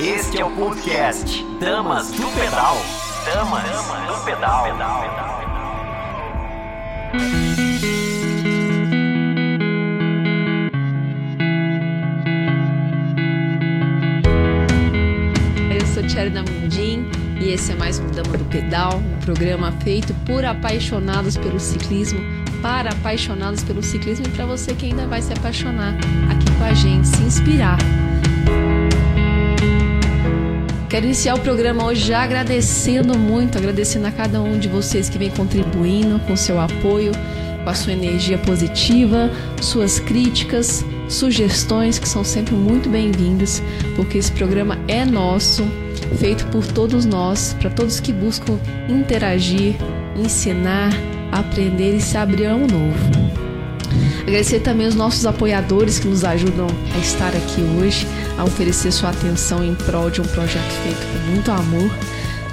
Este é o podcast Damas do Pedal. Damas do Pedal. Eu sou Tcherna Mundim e esse é mais um Dama do Pedal, um programa feito por apaixonados pelo ciclismo, para apaixonados pelo ciclismo e para você que ainda vai se apaixonar aqui com a gente, se inspirar. Quero iniciar o programa hoje já agradecendo muito, agradecendo a cada um de vocês que vem contribuindo com seu apoio, com a sua energia positiva, suas críticas, sugestões que são sempre muito bem-vindas, porque esse programa é nosso, feito por todos nós, para todos que buscam interagir, ensinar, aprender e se abrir a um novo. Agradecer também os nossos apoiadores que nos ajudam a estar aqui hoje, a oferecer sua atenção em prol de um projeto feito com muito amor.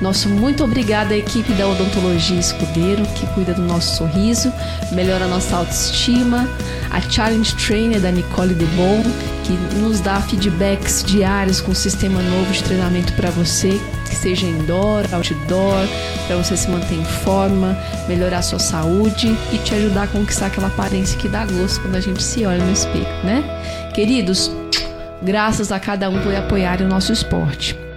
Nosso muito obrigado à equipe da Odontologia Escudeiro, que cuida do nosso sorriso, melhora a nossa autoestima, a Challenge Trainer da Nicole Debon, que nos dá feedbacks diários com um sistema novo de treinamento para você, que seja indoor, outdoor, para você se manter em forma, melhorar a sua saúde e te ajudar a conquistar aquela aparência que dá gosto quando a gente se olha no espelho, né? Queridos, graças a cada um por apoiar o nosso esporte.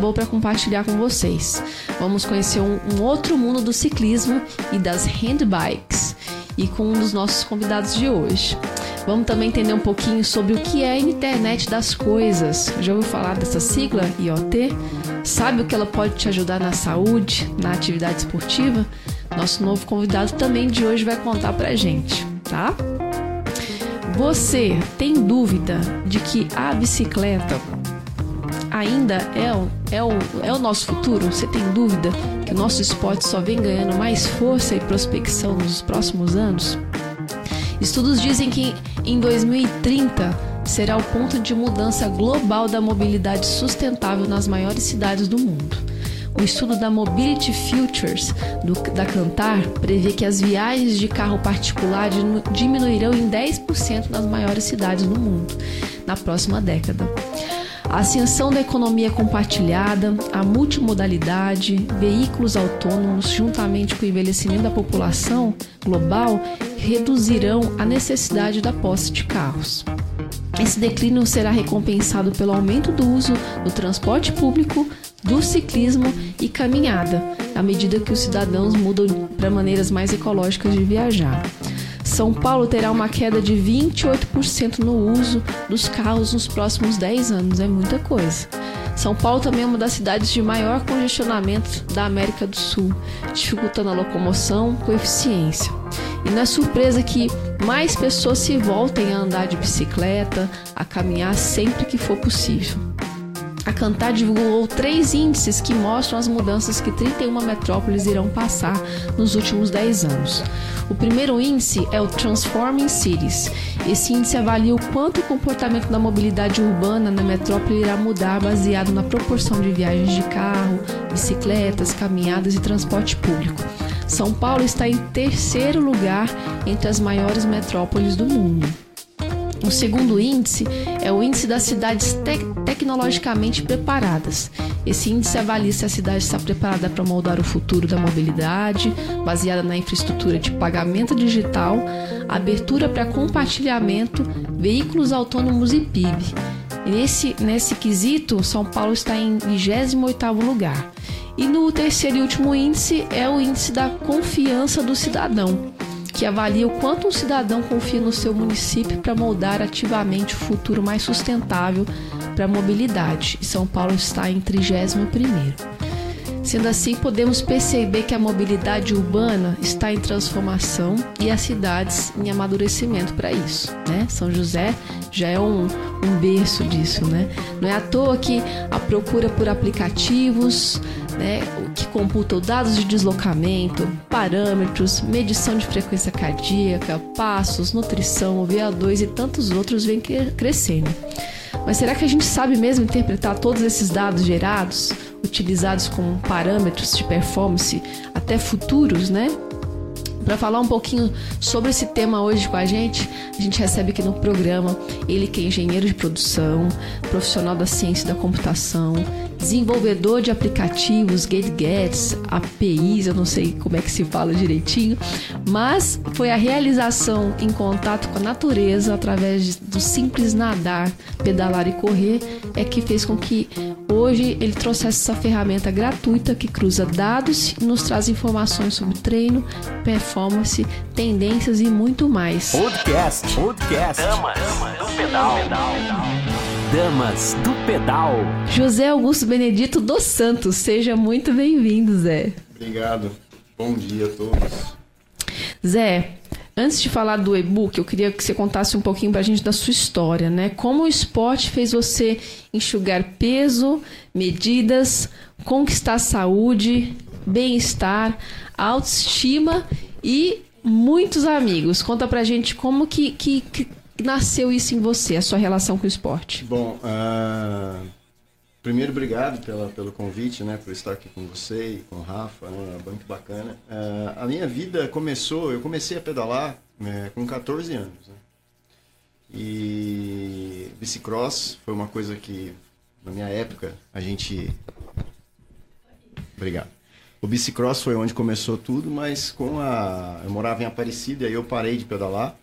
Boa para compartilhar com vocês. Vamos conhecer um, um, outro mundo do ciclismo e das handbikes e com um dos nossos convidados de hoje. Vamos também entender um pouquinho sobre o que é a internet das coisas. Já ouviu falar dessa sigla IoT? Sabe o que ela pode te ajudar na saúde, na atividade esportiva? Nosso novo convidado também de hoje vai contar pra gente, tá? Você tem dúvida de que a bicicleta ainda é o, é, o, é o nosso futuro? Você tem dúvida que o nosso esporte só vem ganhando mais força e prospecção nos próximos anos? Estudos dizem que em 2030 será o ponto de mudança global da mobilidade sustentável nas maiores cidades do mundo. O estudo da Mobility Futures do, da Cantar prevê que as viagens de carro particular diminuirão em 10% nas maiores cidades do mundo na próxima década. A ascensão da economia compartilhada, a multimodalidade, veículos autônomos, juntamente com o envelhecimento da população global, reduzirão a necessidade da posse de carros. Esse declínio será recompensado pelo aumento do uso do transporte público, do ciclismo e caminhada, à medida que os cidadãos mudam para maneiras mais ecológicas de viajar. São Paulo terá uma queda de 28% no uso dos carros nos próximos 10 anos, é muita coisa. São Paulo também é uma das cidades de maior congestionamento da América do Sul, dificultando a locomoção com eficiência. E não é surpresa que mais pessoas se voltem a andar de bicicleta, a caminhar sempre que for possível. A Cantar divulgou três índices que mostram as mudanças que 31 metrópoles irão passar nos últimos 10 anos. O primeiro índice é o Transforming Cities. Esse índice avalia o quanto o comportamento da mobilidade urbana na metrópole irá mudar baseado na proporção de viagens de carro, bicicletas, caminhadas e transporte público. São Paulo está em terceiro lugar entre as maiores metrópoles do mundo. O segundo índice é o índice das cidades te tecnologicamente preparadas. Esse índice avalia se a cidade está preparada para moldar o futuro da mobilidade, baseada na infraestrutura de pagamento digital, abertura para compartilhamento, veículos autônomos e PIB. Nesse, nesse quesito, São Paulo está em 28º lugar. E no terceiro e último índice é o índice da confiança do cidadão que avalia o quanto um cidadão confia no seu município para moldar ativamente o futuro mais sustentável para a mobilidade. E São Paulo está em 31 Sendo assim, podemos perceber que a mobilidade urbana está em transformação e as cidades em amadurecimento para isso. Né? São José já é um, um berço disso. Né? Não é à toa que a procura por aplicativos, né, que computam dados de deslocamento, parâmetros, medição de frequência cardíaca, passos, nutrição, VO2 e tantos outros vem crescendo. Mas será que a gente sabe mesmo interpretar todos esses dados gerados, utilizados como parâmetros de performance até futuros, né? Para falar um pouquinho sobre esse tema hoje com a gente, a gente recebe aqui no programa ele que é engenheiro de produção, profissional da ciência da computação, desenvolvedor de aplicativos, gadgets, APIs, eu não sei como é que se fala direitinho, mas foi a realização em contato com a natureza através do simples nadar, pedalar e correr é que fez com que hoje ele trouxesse essa ferramenta gratuita que cruza dados e nos traz informações sobre treino, performance, tendências e muito mais. Podcast, podcast, Damas, do pedal. Damas do Pedal. José Augusto Benedito dos Santos, seja muito bem-vindo, Zé. Obrigado. Bom dia a todos. Zé, antes de falar do e-book, eu queria que você contasse um pouquinho pra gente da sua história, né? Como o esporte fez você enxugar peso, medidas, conquistar saúde, bem-estar, autoestima e muitos amigos. Conta pra gente como que, que, que nasceu isso em você, a sua relação com o esporte. Bom, uh, primeiro obrigado pela, pelo convite, né, por estar aqui com você e com o Rafa, né, muito bacana. Uh, a minha vida começou, eu comecei a pedalar né, com 14 anos, né, e bicicross foi uma coisa que na minha época a gente, obrigado. O bicicross foi onde começou tudo, mas com a eu morava em Aparecida e aí eu parei de pedalar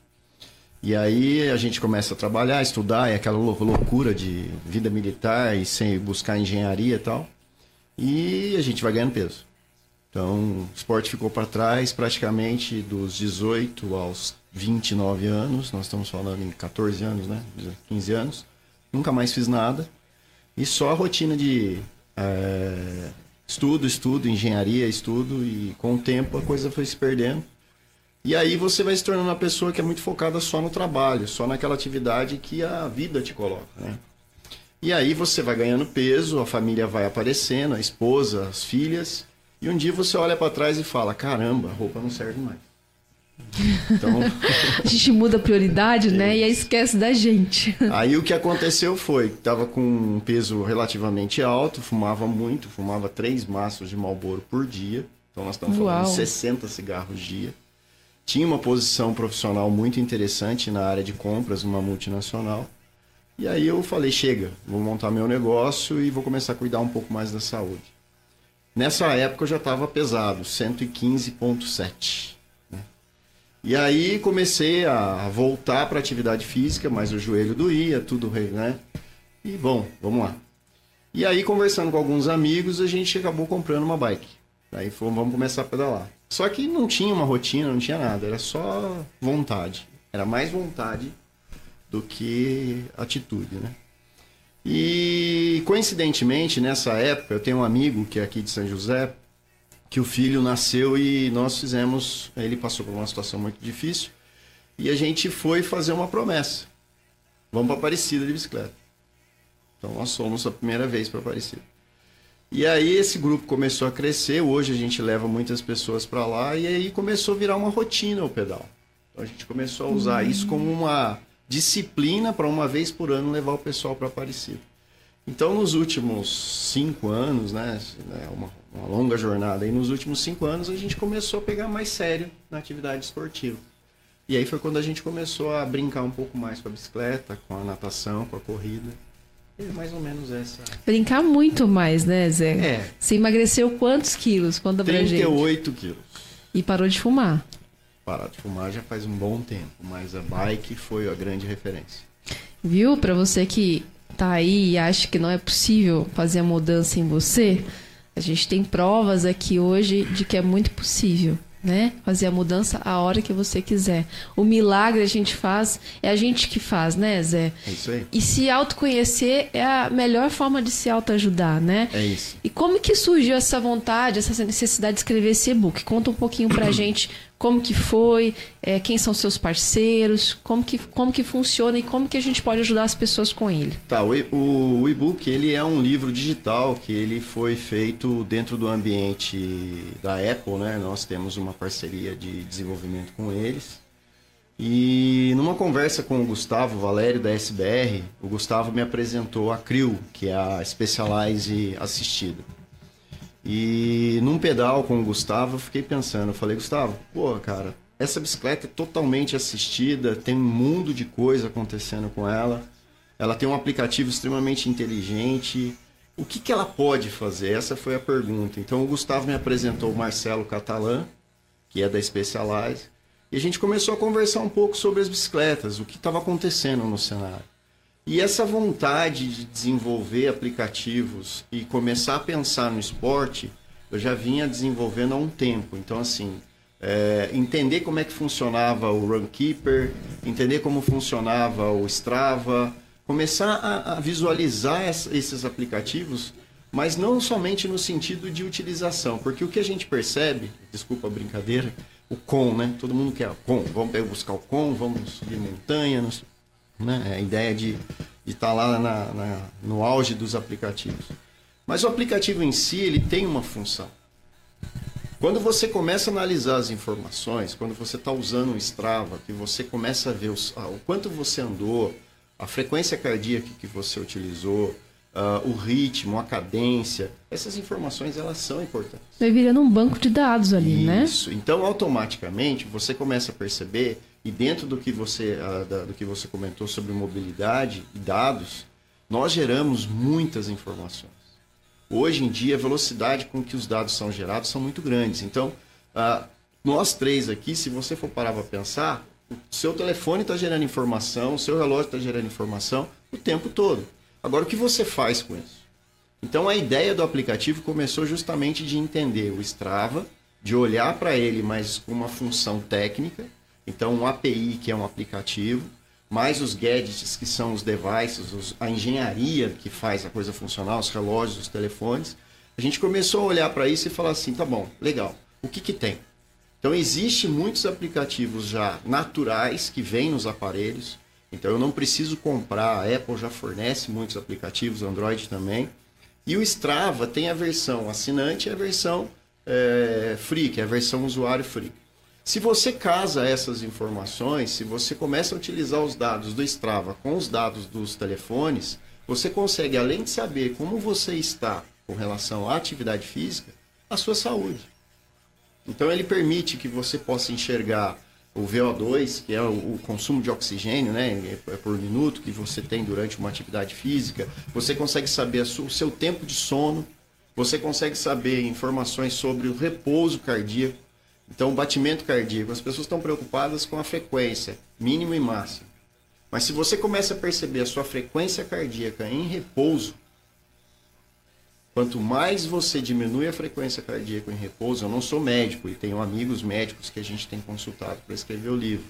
e aí a gente começa a trabalhar, estudar, é aquela loucura de vida militar e sem buscar engenharia e tal. E a gente vai ganhando peso. Então, o esporte ficou para trás praticamente dos 18 aos 29 anos. Nós estamos falando em 14 anos, né? 15 anos. Nunca mais fiz nada. E só a rotina de é, estudo, estudo, engenharia, estudo. E com o tempo a coisa foi se perdendo. E aí você vai se tornando uma pessoa que é muito focada só no trabalho, só naquela atividade que a vida te coloca, né? E aí você vai ganhando peso, a família vai aparecendo, a esposa, as filhas, e um dia você olha para trás e fala: "Caramba, a roupa não serve mais". Então, a gente muda a prioridade, né? E aí esquece da gente. Aí o que aconteceu foi, tava com um peso relativamente alto, fumava muito, fumava três maços de Marlboro por dia. Então nós estamos Uau. falando de 60 cigarros dia tinha uma posição profissional muito interessante na área de compras numa multinacional. E aí eu falei, chega, vou montar meu negócio e vou começar a cuidar um pouco mais da saúde. Nessa época eu já estava pesado, 115,7. Né? E aí comecei a voltar para atividade física, mas o joelho doía, tudo, né? E bom, vamos lá. E aí conversando com alguns amigos, a gente acabou comprando uma bike. Aí fomos, vamos começar a pedalar. Só que não tinha uma rotina, não tinha nada, era só vontade. Era mais vontade do que atitude, né? E coincidentemente, nessa época, eu tenho um amigo que é aqui de São José, que o filho nasceu e nós fizemos, ele passou por uma situação muito difícil, e a gente foi fazer uma promessa. Vamos para Aparecida de bicicleta. Então nós fomos a primeira vez para Aparecida. E aí esse grupo começou a crescer, hoje a gente leva muitas pessoas para lá e aí começou a virar uma rotina o pedal. Então a gente começou a usar uhum. isso como uma disciplina para uma vez por ano levar o pessoal para Aparecida. Então nos últimos cinco anos, né, é uma, uma longa jornada, e nos últimos cinco anos a gente começou a pegar mais sério na atividade esportiva. E aí foi quando a gente começou a brincar um pouco mais com a bicicleta, com a natação, com a corrida. É mais ou menos essa. Brincar muito mais, né, Zé? É. Você emagreceu quantos quilos? Conta 38 quilos. E parou de fumar? Parar de fumar já faz um bom tempo, mas a bike foi a grande referência. Viu? Para você que tá aí e acha que não é possível fazer a mudança em você, a gente tem provas aqui hoje de que é muito possível né? Fazer a mudança a hora que você quiser. O milagre a gente faz, é a gente que faz, né, Zé? É isso aí. E se autoconhecer é a melhor forma de se autoajudar, né? É isso. E como que surgiu essa vontade, essa necessidade de escrever esse e-book? Conta um pouquinho pra gente como que foi, é, quem são seus parceiros, como que, como que funciona e como que a gente pode ajudar as pessoas com ele. Tá, o, o, o e-book ele é um livro digital que ele foi feito dentro do ambiente da Apple, né? Nós temos uma parceria de desenvolvimento com eles. E numa conversa com o Gustavo Valério da SBR, o Gustavo me apresentou a CRIO, que é a Specialized Assistida. E num pedal com o Gustavo, eu fiquei pensando, eu falei, Gustavo, pô, cara, essa bicicleta é totalmente assistida, tem um mundo de coisa acontecendo com ela. Ela tem um aplicativo extremamente inteligente. O que, que ela pode fazer? Essa foi a pergunta. Então o Gustavo me apresentou o Marcelo Catalã, que é da Specialized, e a gente começou a conversar um pouco sobre as bicicletas, o que estava acontecendo no cenário. E essa vontade de desenvolver aplicativos e começar a pensar no esporte, eu já vinha desenvolvendo há um tempo. Então, assim, é, entender como é que funcionava o Runkeeper, entender como funcionava o Strava, começar a, a visualizar esses aplicativos, mas não somente no sentido de utilização, porque o que a gente percebe, desculpa a brincadeira, o com, né? Todo mundo quer o com, vamos buscar o com, vamos subir montanha, né? É a ideia de estar tá lá na, na, no auge dos aplicativos. Mas o aplicativo em si, ele tem uma função. Quando você começa a analisar as informações, quando você está usando o Strava, que você começa a ver os, ah, o quanto você andou, a frequência cardíaca que você utilizou, uh, o ritmo, a cadência, essas informações elas são importantes. Vai virando um banco de dados ali, Isso. né? Isso. Então, automaticamente, você começa a perceber e dentro do que você, da, do que você comentou sobre mobilidade e dados, nós geramos muitas informações. Hoje em dia, a velocidade com que os dados são gerados são muito grandes. Então, uh, nós três aqui, se você for parar para pensar, o seu telefone está gerando informação, o seu relógio está gerando informação o tempo todo. Agora, o que você faz com isso? Então, a ideia do aplicativo começou justamente de entender o Strava, de olhar para ele, mas com uma função técnica, então, um API, que é um aplicativo, mais os gadgets, que são os devices, os, a engenharia que faz a coisa funcionar, os relógios, os telefones. A gente começou a olhar para isso e falar assim, tá bom, legal, o que, que tem? Então, existe muitos aplicativos já naturais que vêm nos aparelhos. Então, eu não preciso comprar. A Apple já fornece muitos aplicativos, Android também. E o Strava tem a versão assinante e a versão é, free, que é a versão usuário free. Se você casa essas informações, se você começa a utilizar os dados do Strava com os dados dos telefones, você consegue, além de saber como você está com relação à atividade física, a sua saúde. Então ele permite que você possa enxergar o VO2, que é o, consumo de oxigênio né, é por minuto que você tem durante uma atividade física. Você consegue saber o seu tempo de sono. Você consegue saber informações sobre o repouso cardíaco. Então, o batimento cardíaco, as pessoas estão preocupadas com a frequência, mínimo e máximo. Mas se você começa a perceber a sua frequência cardíaca em repouso, quanto mais você diminui a frequência cardíaca em repouso, eu não sou médico e tenho amigos médicos que a gente tem consultado para escrever o livro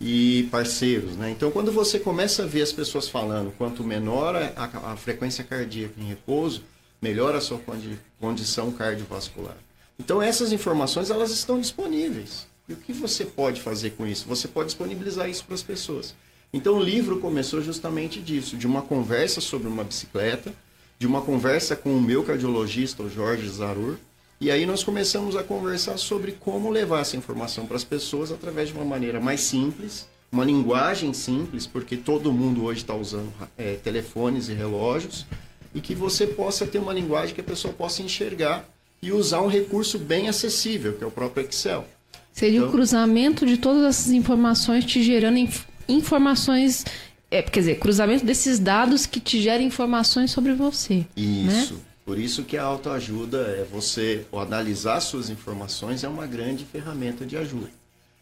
e parceiros, né? Então, quando você começa a ver as pessoas falando, quanto menor a, a frequência cardíaca em repouso, melhor a sua condi condição cardiovascular. Então essas informações elas estão disponíveis. E o que você pode fazer com isso? Você pode disponibilizar isso para as pessoas. Então o livro começou justamente disso, de uma conversa sobre uma bicicleta, de uma conversa com o meu cardiologista, o Jorge Zarur, e aí nós começamos a conversar sobre como levar essa informação para as pessoas através de uma maneira mais simples, uma linguagem simples, porque todo mundo hoje está usando é, telefones e relógios, e que você possa ter uma linguagem que a pessoa possa enxergar e usar um recurso bem acessível, que é o próprio Excel. Seria então, o cruzamento de todas essas informações te gerando inf informações. É, quer dizer, cruzamento desses dados que te geram informações sobre você. Né? Isso. Né? Por isso que a autoajuda é você analisar suas informações é uma grande ferramenta de ajuda.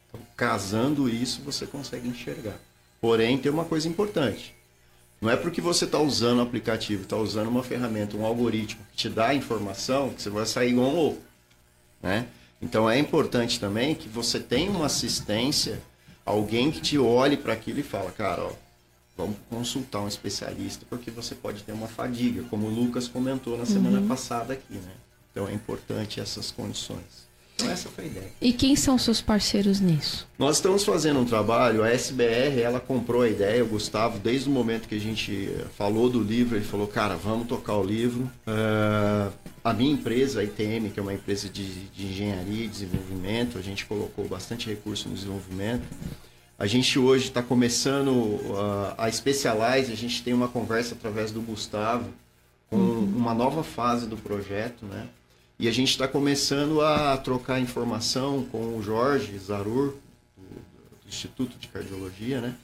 Então, casando isso, você consegue enxergar. Porém, tem uma coisa importante. Não é porque você está usando o aplicativo, está usando uma ferramenta, um algoritmo que te dá informação, que você vai sair igual um louco. Né? Então é importante também que você tenha uma assistência, alguém que te olhe para aquilo e fala, cara, ó, vamos consultar um especialista, porque você pode ter uma fadiga, como o Lucas comentou na semana uhum. passada aqui, né? Então é importante essas condições. Então essa foi a ideia. E quem são seus parceiros nisso? Nós estamos fazendo um trabalho, a SBR, ela comprou a ideia, o Gustavo, desde o momento que a gente falou do livro, ele falou, cara, vamos tocar o livro. Uh, a minha empresa, a ITM, que é uma empresa de, de engenharia e desenvolvimento, a gente colocou bastante recurso no desenvolvimento. A gente hoje está começando uh, a Specialize, a gente tem uma conversa através do Gustavo com uhum. uma nova fase do projeto, né? E a gente está começando a trocar informação com o Jorge Zarur, do, Instituto de Cardiologia, né?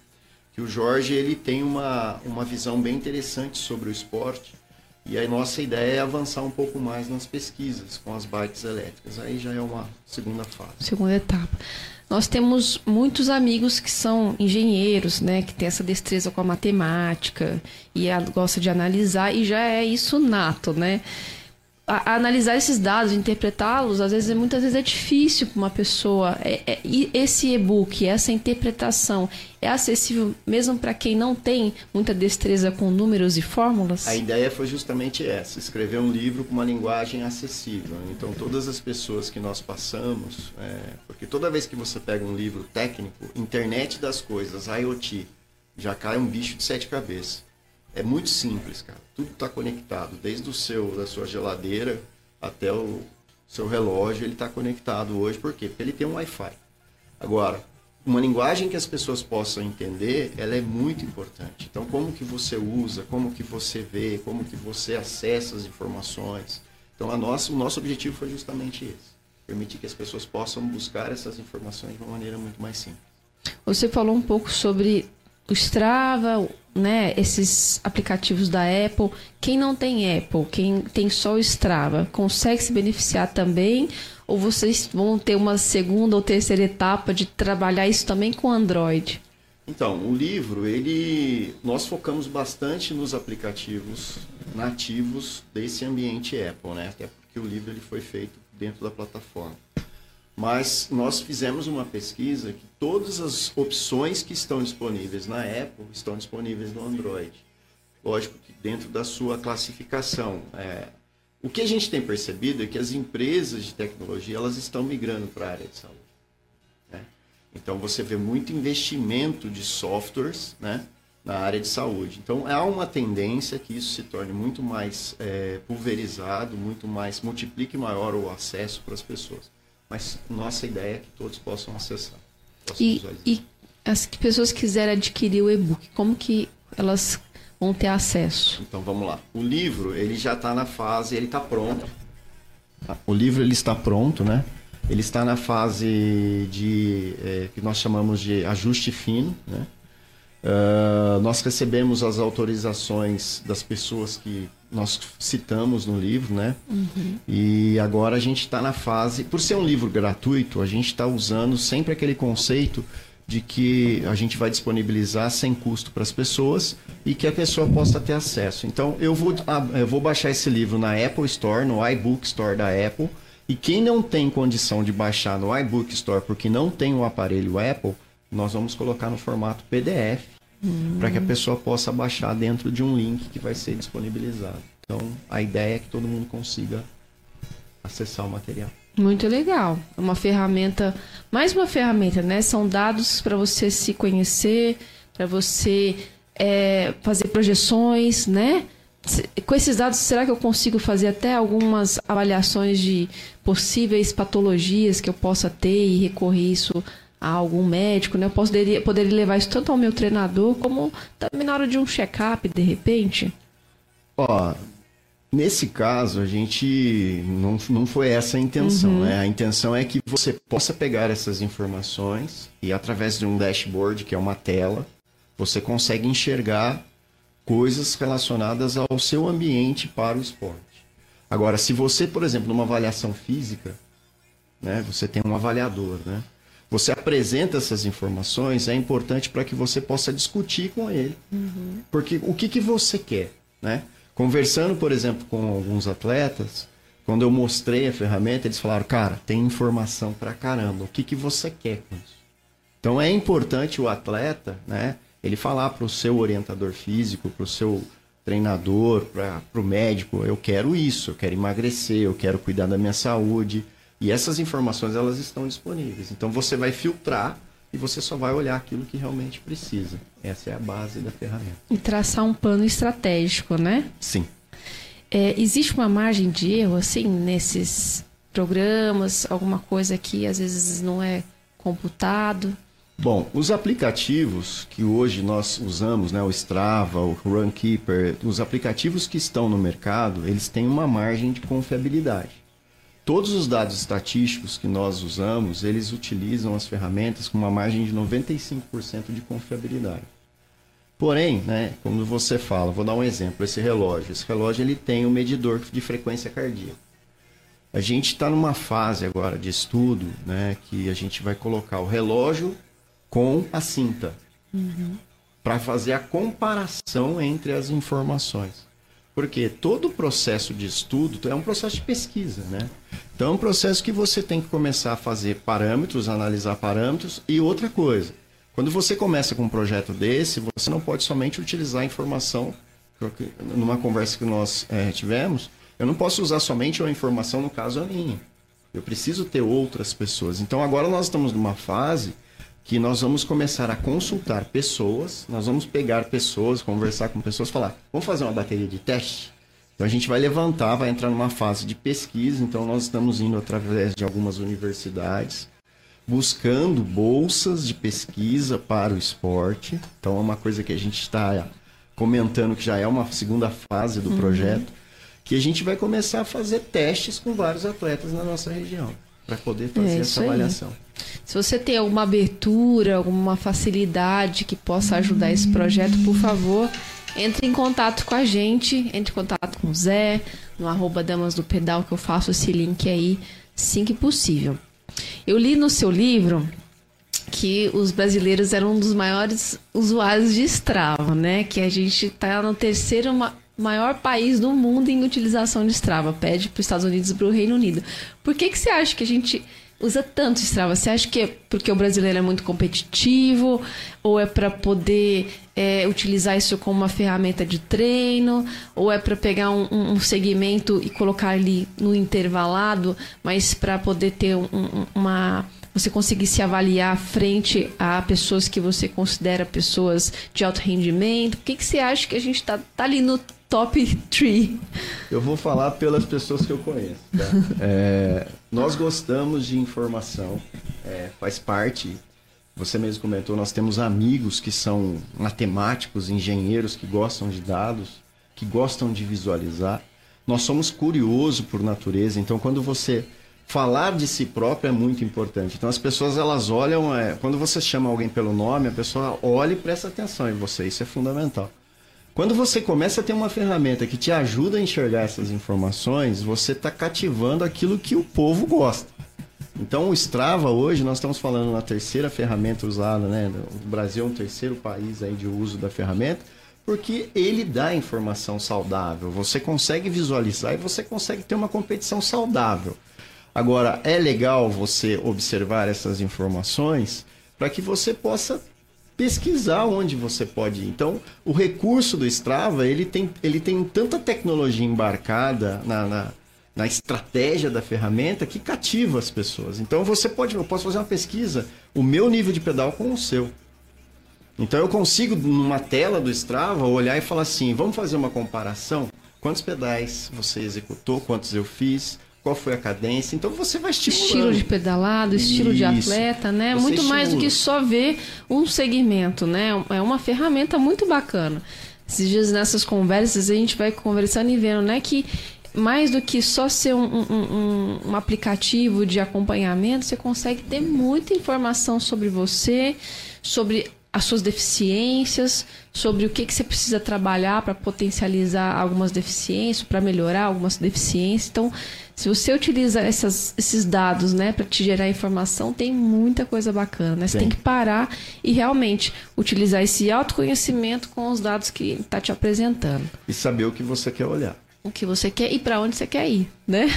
Que o Jorge ele tem uma, uma visão bem interessante sobre o esporte e a nossa ideia é avançar um pouco mais nas pesquisas com as bikes elétricas. Aí já é uma segunda fase. Segunda etapa. Nós temos muitos amigos que são engenheiros, né, que tem essa destreza com a matemática e a, gosta de analisar e já é isso nato, né? A, a analisar esses dados, interpretá-los, às vezes muitas vezes é difícil para uma pessoa. É, é, esse e-book, essa interpretação, é acessível mesmo para quem não tem muita destreza com números e fórmulas? A ideia foi justamente essa: escrever um livro com uma linguagem acessível. Então, todas as pessoas que nós passamos, é, porque toda vez que você pega um livro técnico, internet das coisas, IoT, já cai um bicho de sete cabeças. É muito simples, cara. Tudo está conectado, desde o seu da sua geladeira até o seu relógio, ele está conectado hoje. Por quê? Porque ele tem um Wi-Fi. Agora, uma linguagem que as pessoas possam entender, ela é muito importante. Então, como que você usa, como que você vê, como que você acessa as informações. Então, a nossa, o nosso objetivo foi justamente esse. Permitir que as pessoas possam buscar essas informações de uma maneira muito mais simples. Você falou um pouco sobre o Strava, né, esses aplicativos da Apple. Quem não tem Apple, quem tem só o Strava, consegue se beneficiar também? Ou vocês vão ter uma segunda ou terceira etapa de trabalhar isso também com Android? Então, o livro, ele nós focamos bastante nos aplicativos nativos desse ambiente Apple, né? Até porque o livro ele foi feito dentro da plataforma. Mas nós fizemos uma pesquisa que todas as opções que estão disponíveis na Apple estão disponíveis no Android. Lógico que dentro da sua classificação. É, o que a gente tem percebido é que as empresas de tecnologia elas estão migrando para a área de saúde. Né? Então você vê muito investimento de softwares né, na área de saúde. Então há uma tendência que isso se torne muito mais é, pulverizado, muito mais multiplique maior o acesso para as pessoas mas nossa ideia é que todos possam acessar. Possam e, e as pessoas que quiserem adquirir o e-book, como que elas vão ter acesso? Então vamos lá. O livro ele já está na fase, ele está pronto. O livro ele está pronto, né? Ele está na fase de é, que nós chamamos de ajuste fino, né? Uh, nós recebemos as autorizações das pessoas que nós citamos no livro, né? Uhum. E agora a gente está na fase, por ser um livro gratuito, a gente está usando sempre aquele conceito de que a gente vai disponibilizar sem custo para as pessoas e que a pessoa possa ter acesso. Então eu vou, ah, eu vou baixar esse livro na Apple Store, no iBook Store da Apple. E quem não tem condição de baixar no iBook Store porque não tem o um aparelho Apple, nós vamos colocar no formato PDF hum. para que a pessoa possa baixar dentro de um link que vai ser disponibilizado. Então, a ideia é que todo mundo consiga acessar o material. Muito legal. É uma ferramenta, mais uma ferramenta, né? São dados para você se conhecer, para você é, fazer projeções, né? Com esses dados, será que eu consigo fazer até algumas avaliações de possíveis patologias que eu possa ter e recorrer isso a algum médico, né? Eu poderia, poderia levar isso tanto ao meu treinador como também na hora de um check-up, de repente? Ó, nesse caso, a gente não, não foi essa a intenção, uhum. né? A intenção é que você possa pegar essas informações e através de um dashboard, que é uma tela, você consegue enxergar coisas relacionadas ao seu ambiente para o esporte. Agora, se você, por exemplo, numa avaliação física, né, você tem um avaliador, né? Você apresenta essas informações, é importante para que você possa discutir com ele. Uhum. Porque o que, que você quer, né? Conversando, por exemplo, com alguns atletas, quando eu mostrei a ferramenta, eles falaram, cara, tem informação para caramba, o que, que você quer com isso? Então é importante o atleta, né? Ele falar para o seu orientador físico, para o seu treinador, para o médico, eu quero isso, eu quero emagrecer, eu quero cuidar da minha saúde, e essas informações elas estão disponíveis. Então você vai filtrar e você só vai olhar aquilo que realmente precisa. Essa é a base da ferramenta. E traçar um plano estratégico, né? Sim. É, existe uma margem de erro, assim, nesses programas, alguma coisa que às vezes não é computado? Bom, os aplicativos que hoje nós usamos, né, o Strava, o Runkeeper, os aplicativos que estão no mercado, eles têm uma margem de confiabilidade. Todos os dados estatísticos que nós usamos, eles utilizam as ferramentas com uma margem de 95% de confiabilidade. Porém, né, como você fala, vou dar um exemplo, esse relógio. Esse relógio ele tem um medidor de frequência cardíaca. A gente está numa fase agora de estudo, né, que a gente vai colocar o relógio com a cinta uhum. para fazer a comparação entre as informações. Porque todo o processo de estudo é um processo de pesquisa, né? Então é um processo que você tem que começar a fazer parâmetros, analisar parâmetros e outra coisa. Quando você começa com um projeto desse, você não pode somente utilizar a informação. Numa conversa que nós é, tivemos, eu não posso usar somente uma informação, no caso a minha. Eu preciso ter outras pessoas. Então agora nós estamos numa fase que nós vamos começar a consultar pessoas, nós vamos pegar pessoas, conversar com pessoas, falar, vamos fazer uma bateria de teste? Então a gente vai levantar, vai entrar numa fase de pesquisa, então nós estamos indo através de algumas universidades, buscando bolsas de pesquisa para o esporte. Então é uma coisa que a gente está comentando que já é uma segunda fase do uhum. projeto, que a gente vai começar a fazer testes com vários atletas na nossa região para poder fazer é essa avaliação. Aí. Se você tem alguma abertura, alguma facilidade que possa ajudar esse projeto, por favor, entre em contato com a gente, entre em contato com o Zé, no arroba Damas do Pedal, que eu faço esse link aí, sim que possível. Eu li no seu livro que os brasileiros eram um dos maiores usuários de Strava, né? Que a gente está no terceiro maior país do mundo em utilização de Strava. Pede para os Estados Unidos e para o Reino Unido. Por que, que você acha que a gente usa tanto Strava? Você acha que é porque o brasileiro é muito competitivo? Ou é para poder é, utilizar isso como uma ferramenta de treino? Ou é para pegar um, um, segmento e colocar ali no intervalado, mas para poder ter um, uma você conseguir se avaliar frente a pessoas que você considera pessoas de alto rendimento? Por que, que você acha que a gente está tá ali no top 3? Eu vou falar pelas pessoas que eu conheço. Tá? É, nós gostamos de informação, é, faz parte. Você mesmo comentou, nós temos amigos que são matemáticos, engenheiros que gostam de dados, que gostam de visualizar. Nós somos curiosos por natureza, então quando você falar de si próprio é muito importante. Então as pessoas elas olham, é, quando você chama alguém pelo nome, a pessoa olha e presta atenção em você, isso é fundamental. Quando você começa a ter uma ferramenta que te ajuda a enxergar essas informações, você está cativando aquilo que o povo gosta. Então o Strava hoje nós estamos falando na terceira ferramenta usada, né? O Brasil é um terceiro país aí de uso da ferramenta, porque ele dá informação saudável. Você consegue visualizar e você consegue ter uma competição saudável. Agora, é legal você observar essas informações para que você possa pesquisar onde você pode ir. Então, o recurso do Strava, ele tem, ele tem tanta tecnologia embarcada na, na, na estratégia da ferramenta que cativa as pessoas. Então, você pode, eu posso fazer uma pesquisa, o meu nível de pedal com o seu. Então, eu consigo, numa tela do Strava, olhar e falar assim, vamos fazer uma comparação? Quantos pedais você executou, quantos eu fiz, qual foi a cadência. Então você vai estimulando. Estilo de pedalado, estilo Isso. de atleta, né? Você muito estimula. mais do que só ver um segmento, né? É uma ferramenta muito bacana. Esses dias nessas conversas a gente vai conversando e vendo, né? Que mais do que só ser um, um, um, um aplicativo de acompanhamento, você consegue ter muita informação sobre você, sobre as suas deficiências, sobre o que, que você precisa trabalhar para potencializar algumas deficiências, para melhorar algumas deficiências. Então, se você utiliza essas, esses dados né, para te gerar informação, tem muita coisa bacana. Né? Você tem que parar e realmente utilizar esse autoconhecimento com os dados que está te apresentando. E saber o que você quer olhar o que você quer e para onde você quer ir, né?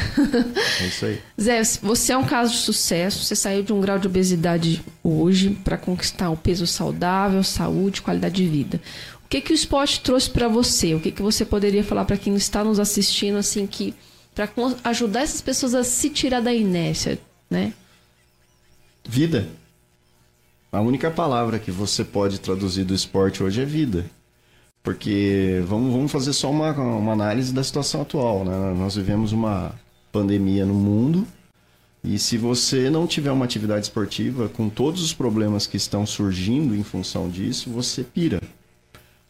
É isso aí. Zé, você é um caso de sucesso, você saiu de um grau de obesidade hoje para conquistar o peso saudável, saúde, qualidade de vida. O que que o esporte trouxe para você? O que que você poderia falar para quem está nos assistindo assim que para ajudar essas pessoas a se tirar da inércia, né? Vida. A única palavra que você pode traduzir do esporte hoje é vida. Porque vamos, vamos fazer só uma, uma análise da situação atual. Né? Nós vivemos uma pandemia no mundo, E se você não tiver uma atividade esportiva, com todos os problemas que estão surgindo em função disso, você pira.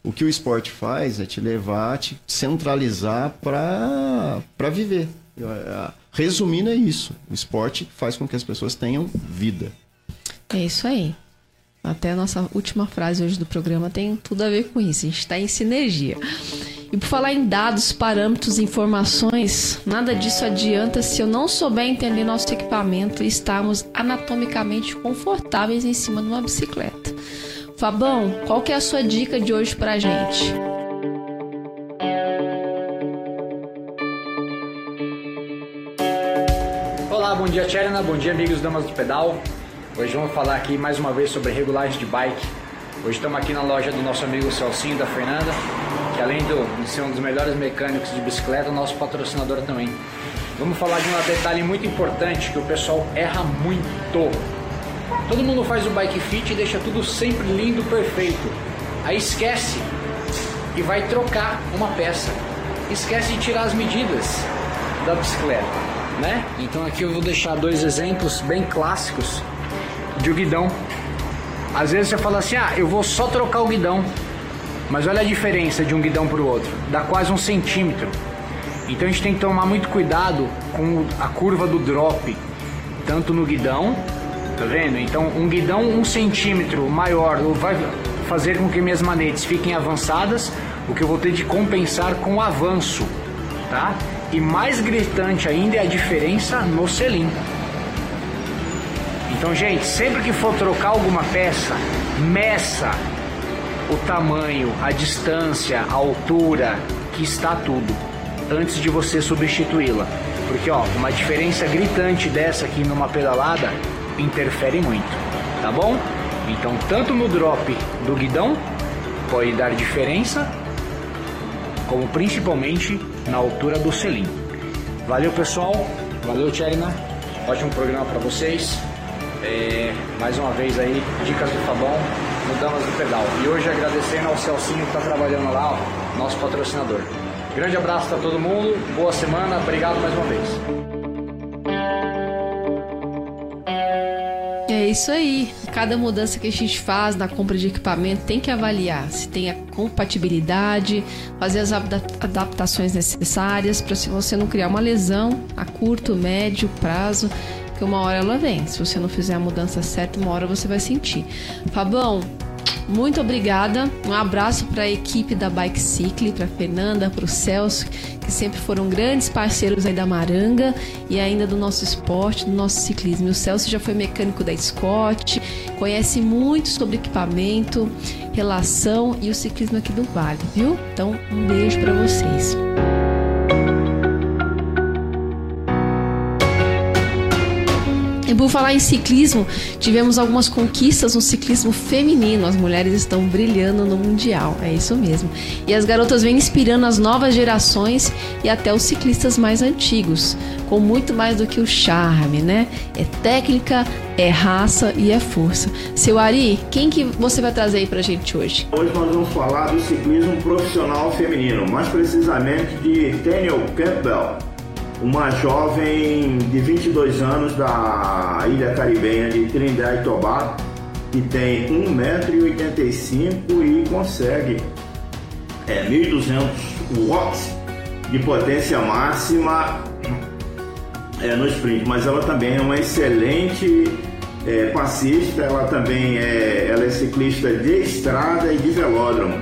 O que o esporte faz é te levar, te centralizar para viver. Resumindo, é isso. O esporte faz com que as pessoas tenham vida. É isso aí. Até a nossa última frase hoje do programa tem tudo a ver com isso. A gente está em sinergia. E por falar em dados, parâmetros, informações, nada disso adianta se eu não souber entender nosso equipamento e estarmos anatomicamente confortáveis em cima de uma bicicleta. Fabão, qual que é a sua dica de hoje pra gente? Olá, bom dia Tcherna, bom dia amigos damas do pedal. Hoje vamos falar aqui mais uma vez sobre regulagem de bike. Hoje estamos aqui na loja do nosso amigo Celcinho da Fernanda, que além de ser um dos melhores mecânicos de bicicleta, nosso patrocinador também. Vamos falar de um detalhe muito importante que o pessoal erra muito. Todo mundo faz o bike fit e deixa tudo sempre lindo, perfeito. Aí esquece e vai trocar uma peça. Esquece de tirar as medidas da bicicleta, né? Então aqui eu vou deixar dois exemplos bem clássicos de guidão. Às vezes você fala assim, ah, eu vou só trocar o guidão. Mas olha a diferença de um guidão para o outro, dá quase um centímetro. Então a gente tem que tomar muito cuidado com a curva do drop, tanto no guidão, tá vendo? Então um guidão um centímetro maior vai fazer com que minhas manetes fiquem avançadas, o que eu vou ter de compensar com o avanço, tá? E mais gritante ainda é a diferença no selim. Então, gente, sempre que for trocar alguma peça, meça o tamanho, a distância, a altura, que está tudo, antes de você substituí-la. Porque, ó, uma diferença gritante dessa aqui numa pedalada interfere muito, tá bom? Então, tanto no drop do guidão pode dar diferença, como principalmente na altura do selim. Valeu, pessoal. Valeu, Tcherina. Ótimo programa para vocês. É, mais uma vez aí, dicas do Fabão, mudamos do pedal. E hoje agradecendo ao Celcinho que está trabalhando lá, ó, nosso patrocinador. Grande abraço para todo mundo, boa semana, obrigado mais uma vez. É isso aí. Cada mudança que a gente faz na compra de equipamento tem que avaliar se tem a compatibilidade, fazer as adaptações necessárias para se você não criar uma lesão a curto, médio prazo porque uma hora ela vem. Se você não fizer a mudança certa, uma hora você vai sentir. Fabão, muito obrigada. Um abraço para a equipe da Bike Cycle, para Fernanda, para o Celso, que sempre foram grandes parceiros aí da Maranga e ainda do nosso esporte, do nosso ciclismo. O Celso já foi mecânico da Scott, conhece muito sobre equipamento, relação e o ciclismo aqui do Vale, viu? Então, um beijo para vocês. E por falar em ciclismo, tivemos algumas conquistas no ciclismo feminino. As mulheres estão brilhando no Mundial, é isso mesmo. E as garotas vêm inspirando as novas gerações e até os ciclistas mais antigos, com muito mais do que o charme, né? É técnica, é raça e é força. Seu Ari, quem que você vai trazer aí pra gente hoje? Hoje nós vamos falar do ciclismo profissional feminino, mais precisamente de Daniel Campbell uma jovem de 22 anos da ilha caribenha de Trinidad e Tobago, que tem 1,85m e consegue é, 1.200 watts de potência máxima é, no sprint, mas ela também é uma excelente é, passista, ela também é, ela é ciclista de estrada e de velódromo.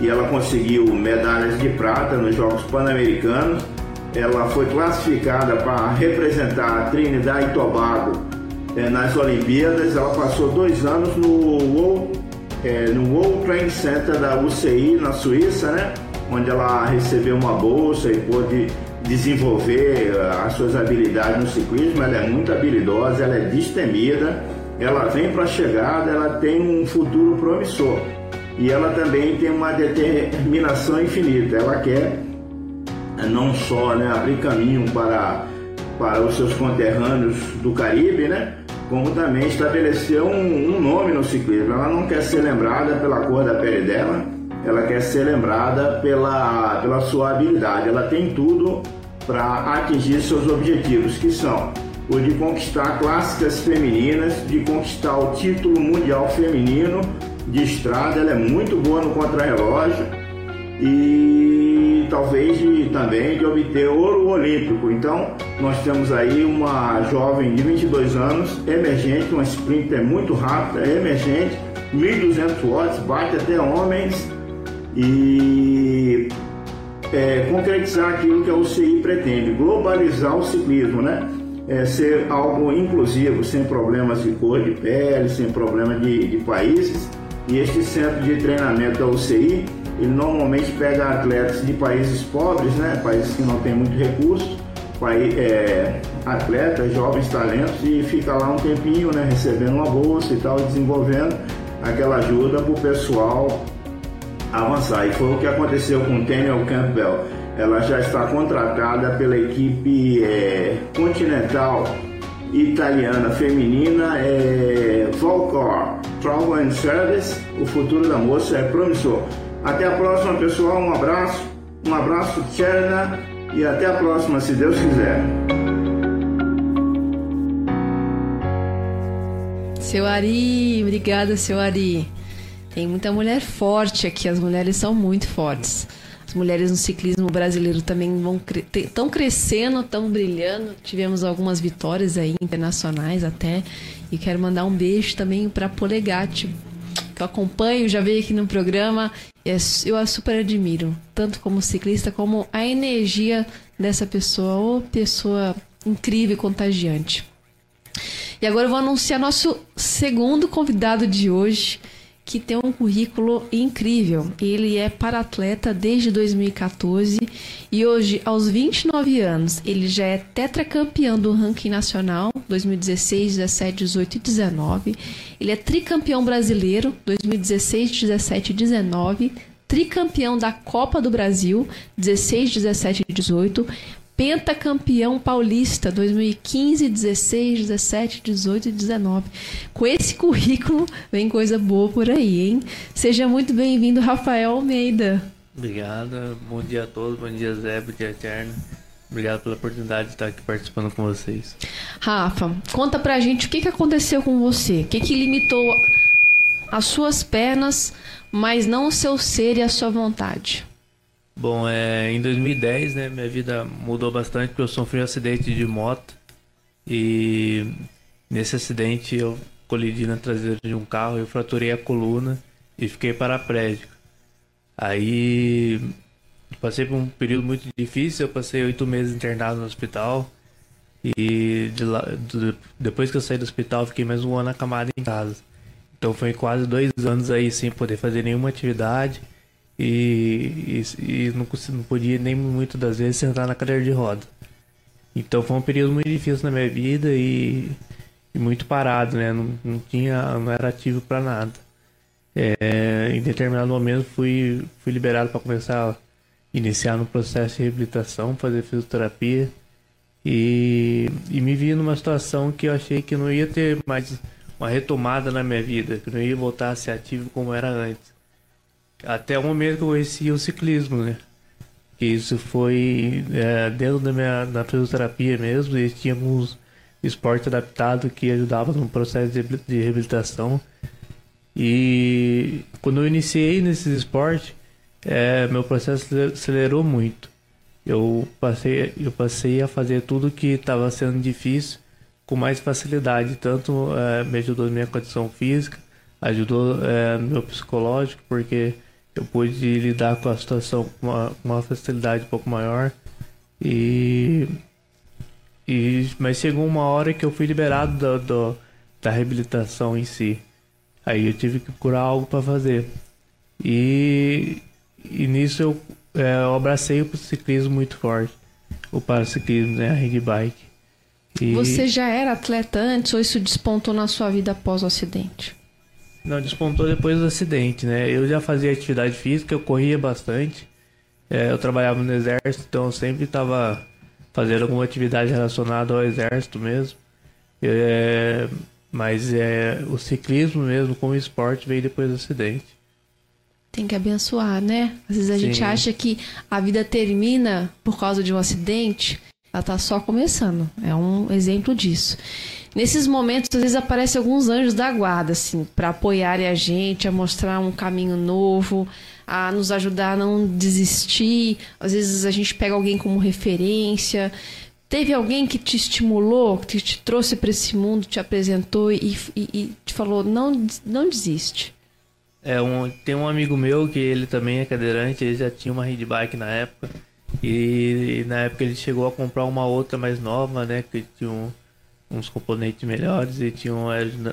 E ela conseguiu medalhas de prata nos Jogos Pan-Americanos ela foi classificada para representar a Trinidad e Tobago é, nas Olimpíadas. Ela passou dois anos no World, é, no World Training Center da UCI na Suíça, né? onde ela recebeu uma bolsa e pôde desenvolver eh, as suas habilidades no ciclismo. Ela é muito habilidosa, ela é destemida, ela vem para a chegada, ela tem um futuro promissor e ela também tem uma determinação infinita. Ela quer não só né, abrir caminho para, para os seus conterrâneos do Caribe, né, como também estabelecer um, um nome no ciclismo. Ela não quer ser lembrada pela cor da pele dela, ela quer ser lembrada pela, pela sua habilidade. Ela tem tudo para atingir seus objetivos, que são o de conquistar clássicas femininas, de conquistar o título mundial feminino de estrada. Ela é muito boa no contrarrelógio e talvez de, também de obter ouro olímpico. Então, nós temos aí uma jovem de 22 anos, emergente, uma sprinter muito rápida, emergente, 1.200 watts, bate até homens e é, concretizar aquilo que a UCI pretende, globalizar o ciclismo, né? É, ser algo inclusivo, sem problemas de cor de pele, sem problema de, de países. E este centro de treinamento da UCI, ele normalmente pega atletas de países pobres, né? países que não têm muito recurso, é, atletas, jovens talentos, e fica lá um tempinho, né? recebendo uma bolsa e tal, desenvolvendo aquela ajuda para o pessoal avançar. E foi o que aconteceu com Daniel Campbell. Ela já está contratada pela equipe é, continental italiana feminina é, Volcor Travel and Service. O futuro da moça é promissor. Até a próxima, pessoal. Um abraço, um abraço, Tcherna, e até a próxima, se Deus quiser. Seu Ari, obrigada, seu Ari. Tem muita mulher forte aqui, as mulheres são muito fortes. As mulheres no ciclismo brasileiro também vão estão crescendo, estão brilhando. Tivemos algumas vitórias aí internacionais até. E quero mandar um beijo também para Polegatti, que eu acompanho, já veio aqui no programa. Eu a super admiro, tanto como ciclista como a energia dessa pessoa, ou pessoa incrível e contagiante. E agora eu vou anunciar nosso segundo convidado de hoje que tem um currículo incrível. Ele é para-atleta desde 2014 e hoje, aos 29 anos, ele já é tetracampeão do ranking nacional 2016, 17, 18 e 19. Ele é tricampeão brasileiro 2016, 17 e 19 tricampeão da Copa do Brasil 16, 17 e 18, pentacampeão paulista 2015, 16, 17, 18 e 19. Com esse currículo vem coisa boa por aí, hein? Seja muito bem-vindo, Rafael Almeida. Obrigado, bom dia a todos, bom dia Zé, bom dia Eterno. Obrigado pela oportunidade de estar aqui participando com vocês. Rafa, conta pra gente o que, que aconteceu com você, o que, que limitou as suas pernas, mas não o seu ser e a sua vontade. Bom, é, em 2010, né, minha vida mudou bastante porque eu sofri um acidente de moto e nesse acidente eu colidi na traseira de um carro, eu fraturei a coluna e fiquei paraplégico. Aí passei por um período muito difícil, eu passei oito meses internado no hospital e de lá, de, depois que eu saí do hospital fiquei mais um ano acamado em casa. Então foi quase dois anos aí sem poder fazer nenhuma atividade e, e, e não, não podia nem muito das vezes sentar na cadeira de roda. Então foi um período muito difícil na minha vida e, e muito parado, né? Não, não, tinha, não era ativo para nada. É, em determinado momento fui, fui liberado para começar a iniciar no processo de reabilitação, fazer fisioterapia e, e me vi numa situação que eu achei que não ia ter mais uma retomada na minha vida, que não ia voltar a ser ativo como era antes até o momento que eu conheci o ciclismo, né? Que isso foi é, dentro da minha da fisioterapia mesmo, e tinha alguns esportes adaptados que ajudavam no processo de, de reabilitação. E quando eu iniciei nesses esportes, é, meu processo acelerou muito. Eu passei, eu passei a fazer tudo que estava sendo difícil com mais facilidade. Tanto é, me ajudou na minha condição física, ajudou é, meu psicológico, porque eu pude lidar com a situação com uma, uma facilidade um pouco maior. E, e mas chegou uma hora que eu fui liberado do, do, da reabilitação em si. Aí eu tive que procurar algo para fazer. E, e nisso eu, é, eu abracei o ciclismo muito forte. O paraciclismo, né? A rede bike. E... Você já era atleta antes ou isso despontou na sua vida após o acidente? Não, despontou depois do acidente, né? Eu já fazia atividade física, eu corria bastante. É, eu trabalhava no exército, então eu sempre estava fazendo alguma atividade relacionada ao exército mesmo. É, mas é, o ciclismo mesmo como esporte veio depois do acidente. Tem que abençoar, né? Às vezes a Sim. gente acha que a vida termina por causa de um acidente. ela está só começando. É um exemplo disso. Nesses momentos, às vezes aparecem alguns anjos da guarda, assim, para apoiarem a gente, a mostrar um caminho novo, a nos ajudar a não desistir. Às vezes a gente pega alguém como referência. Teve alguém que te estimulou, que te trouxe para esse mundo, te apresentou e, e, e, te falou: não, não desiste. É, um, tem um amigo meu que ele também é cadeirante, ele já tinha uma handbike na época. E, e, na época ele chegou a comprar uma outra mais nova, né? Que tinha um, uns componentes melhores e tinha um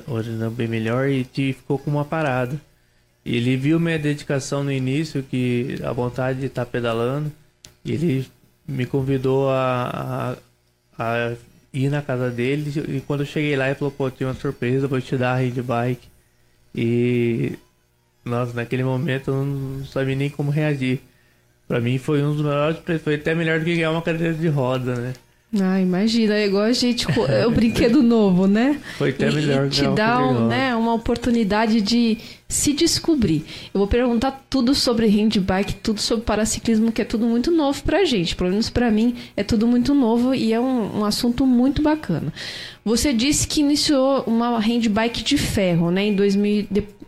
original bem melhor e ficou com uma parada. Ele viu minha dedicação no início, que a vontade de estar tá pedalando, e ele me convidou a, a, a, ir na casa dele. E quando eu cheguei lá, ele falou: pô, tem uma surpresa, vou te dar a ride bike. E nossa, naquele momento eu não sabia nem como reagir. Pra mim foi um dos melhores, foi até melhor do que ganhar uma cadeira de roda, né? Ah, imagina, é igual a gente, é o brinquedo novo, né? Foi até melhor. E te dá um, né, uma oportunidade de se descobrir. Eu vou perguntar tudo sobre handbike, tudo sobre paraciclismo, que é tudo muito novo pra gente. Pelo menos pra mim, é tudo muito novo e é um, um assunto muito bacana. Você disse que iniciou uma handbike de ferro, né, em 2000,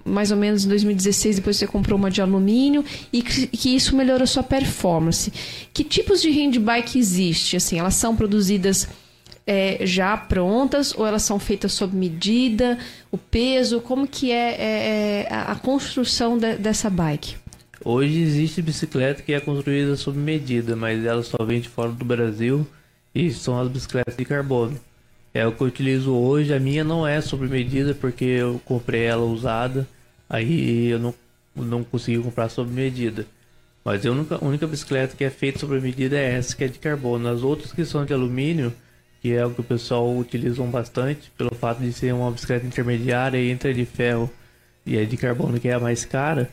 mais ou menos em 2016, depois você comprou uma de alumínio e que, que isso melhorou sua performance. Que tipos de handbike existe? Assim, elas são produzidas é, já prontas ou elas são feitas sob medida? O peso? Como que é, é, é a construção de, dessa bike? Hoje existe bicicleta que é construída sob medida, mas ela só vende fora do Brasil e são as bicicletas de carbono. É o que eu utilizo hoje. A minha não é sob medida porque eu comprei ela usada Aí eu não, não consegui comprar sob medida. Mas a única, a única bicicleta que é feita sob medida é essa, que é de carbono. As outras que são de alumínio, que é o que o pessoal utiliza bastante, pelo fato de ser uma bicicleta intermediária entre a de ferro e a de carbono, que é a mais cara,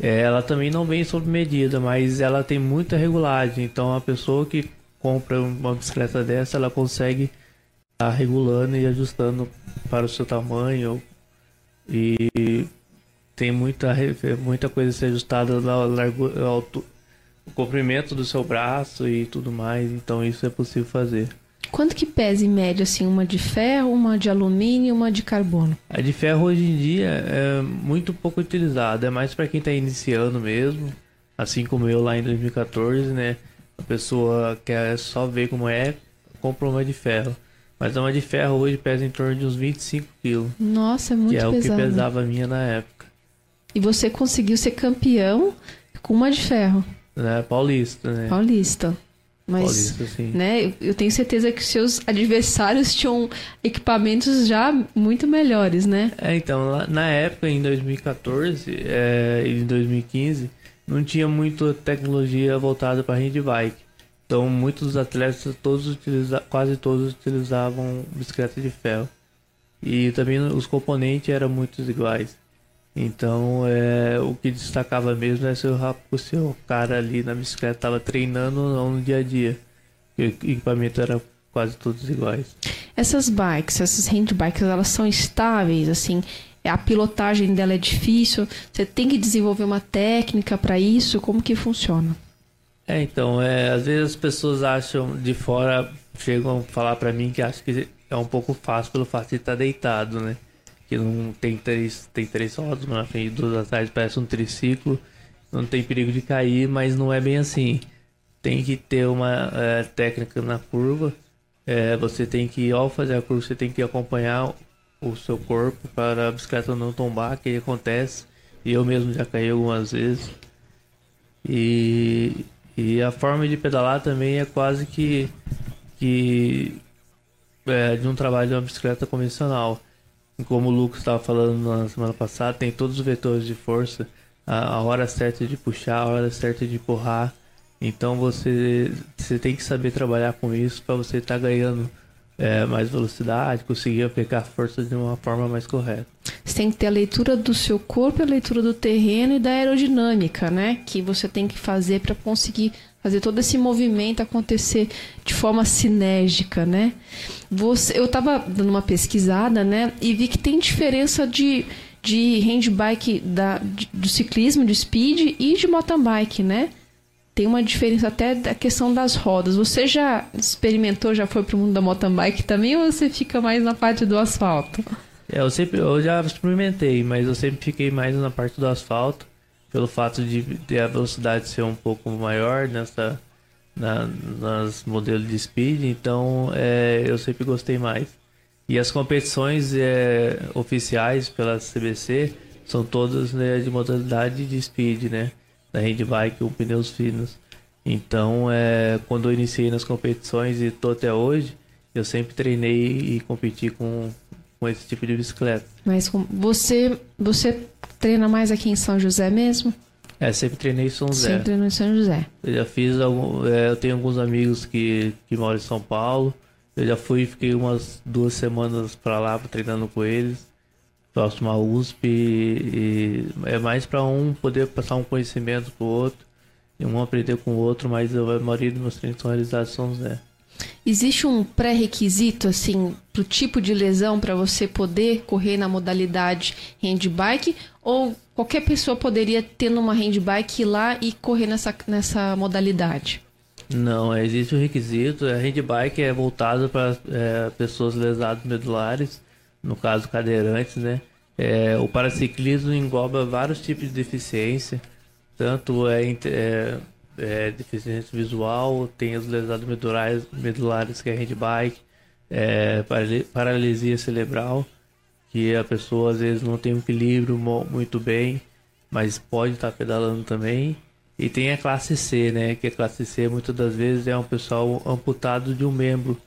é, ela também não vem sob medida, mas ela tem muita regulagem. Então a pessoa que compra uma bicicleta dessa, ela consegue estar tá regulando e ajustando para o seu tamanho e tem muita, muita coisa a ser ajustada na largura, alto, o comprimento do seu braço e tudo mais, então isso é possível fazer. Quanto que pesa em média assim uma de ferro, uma de alumínio e uma de carbono? A de ferro hoje em dia é muito pouco utilizada, é mais para quem está iniciando mesmo, assim como eu lá em 2014, né? A pessoa quer só ver como é, compra uma de ferro. Mas uma de ferro hoje pesa em torno de uns 25 quilos. Nossa, é muito pesado. Que é pesado. o que pesava a minha na época. E você conseguiu ser campeão com uma de ferro. É, paulista, né? Paulista. Mas, Paulista, sim. né, eu tenho certeza que seus adversários tinham equipamentos já muito melhores, né? É, então, na época, em 2014 é, e em 2015, não tinha muita tecnologia voltada para handbike. Então, muitos dos atletas, todos utiliza, quase todos utilizavam bicicleta de ferro. E também os componentes eram muito iguais. Então, é, o que destacava mesmo é se o, seu cara ali na bicicleta estava treinando ou não no dia a dia. o equipamento era quase todos iguais. Essas bikes, essas handbikes, elas são estáveis, assim, a pilotagem dela é difícil, você tem que desenvolver uma técnica para isso, como que funciona? É, então, é, às vezes as pessoas acham de fora, chegam a falar para mim que acham que é um pouco fácil pelo fato de estar deitado, né? Que não tem três, tem três rodas, na frente duas atrás parece um triciclo, não tem perigo de cair, mas não é bem assim. Tem que ter uma é, técnica na curva. É, você tem que, ao fazer a curva, você tem que acompanhar o seu corpo para a bicicleta não tombar, que acontece. E eu mesmo já caí algumas vezes. E, e a forma de pedalar também é quase que, que é, de um trabalho de uma bicicleta convencional como o Lucas estava falando na semana passada, tem todos os vetores de força, a, a hora certa de puxar, a hora certa de empurrar. Então você, você tem que saber trabalhar com isso para você estar tá ganhando é, mais velocidade, conseguir aplicar força de uma forma mais correta. Você tem que ter a leitura do seu corpo, a leitura do terreno e da aerodinâmica, né? Que você tem que fazer para conseguir fazer todo esse movimento acontecer de forma sinérgica, né? Você, eu estava dando uma pesquisada, né, e vi que tem diferença de, de handbike da, de, do ciclismo, de speed e de mountain bike, né? tem uma diferença até da questão das rodas. Você já experimentou, já foi pro mundo da mountain bike também ou você fica mais na parte do asfalto? É, eu sempre, eu já experimentei, mas eu sempre fiquei mais na parte do asfalto, pelo fato de, de a velocidade ser um pouco maior nessa na, nas modelos de speed, então é, eu sempre gostei mais. E as competições é, oficiais pela CBC são todas né, de modalidade de speed, né? Da handbike com pneus finos. Então, é, quando eu iniciei nas competições e tô até hoje, eu sempre treinei e competi com, com esse tipo de bicicleta. Mas você, você treina mais aqui em São José mesmo? É, sempre treinei em São José. Sempre treinou em São José. Eu já fiz algum, é, eu tenho alguns amigos que, que moram em São Paulo. Eu já fui, fiquei umas duas semanas para lá treinando com eles, próximo à USP. E, é mais para um poder passar um conhecimento pro outro, e um aprender com o outro, mas a maioria dos meus treinos são realizados em São José. Existe um pré-requisito, assim, pro tipo de lesão para você poder correr na modalidade handbike? Ou qualquer pessoa poderia ter numa handbike ir lá e correr nessa, nessa modalidade? Não, existe um requisito. A handbike é voltada para é, pessoas lesadas medulares, no caso cadeirantes, né? É, o paraciclismo engloba vários tipos de deficiência, tanto é, é, é deficiência visual, tem os lesados medulares, medulares que é handbike, é, paralisia cerebral, que a pessoa às vezes não tem um equilíbrio muito bem, mas pode estar pedalando também. E tem a classe C, né? Que a classe C muitas das vezes é um pessoal amputado de um membro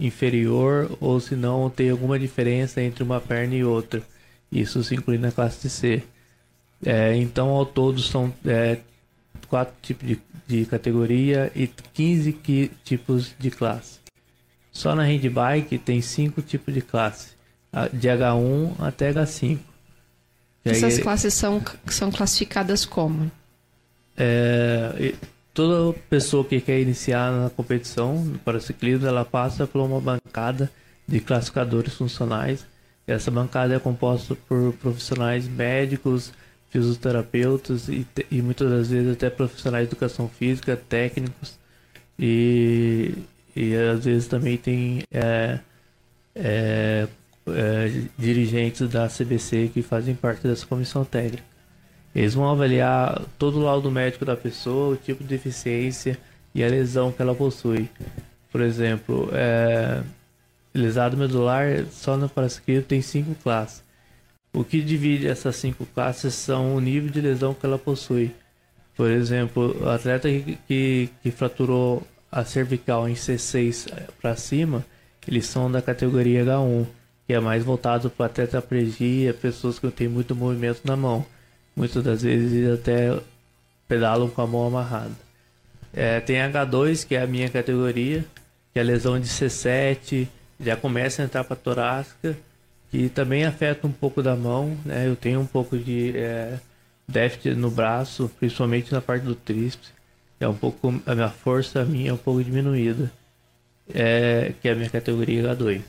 inferior ou se não tem alguma diferença entre uma perna e outra. Isso se inclui na classe C. É, então ao todo são é, quatro tipos de, de categoria e 15 que, tipos de classe. Só na handbike tem cinco tipos de classe, de H1 até H5. Essas aí, classes são, são classificadas como? É, toda pessoa que quer iniciar na competição para ciclismo, ela passa por uma bancada de classificadores funcionais. Essa bancada é composta por profissionais médicos, fisioterapeutas e, e muitas das vezes até profissionais de educação física, técnicos e, e às vezes também tem é, é, é, dirigentes da CBC que fazem parte dessa comissão técnica. Eles vão avaliar todo o laudo médico da pessoa, o tipo de deficiência e a lesão que ela possui. Por exemplo, é, lesado medular, só no parasquismo tem cinco classes. O que divide essas cinco classes são o nível de lesão que ela possui. Por exemplo, o atleta que, que, que fraturou a cervical em C6 para cima, eles são da categoria H1, que é mais voltado para tetraplegia, pessoas que têm muito movimento na mão. Muitas das vezes até pedalam com a mão amarrada. É, tem H2, que é a minha categoria, que é a lesão de C7, já começa a entrar para torácica, que também afeta um pouco da mão, né? Eu tenho um pouco de é, déficit no braço, principalmente na parte do tríceps. É um pouco a minha força minha é um pouco diminuída, é, que é a minha categoria H2.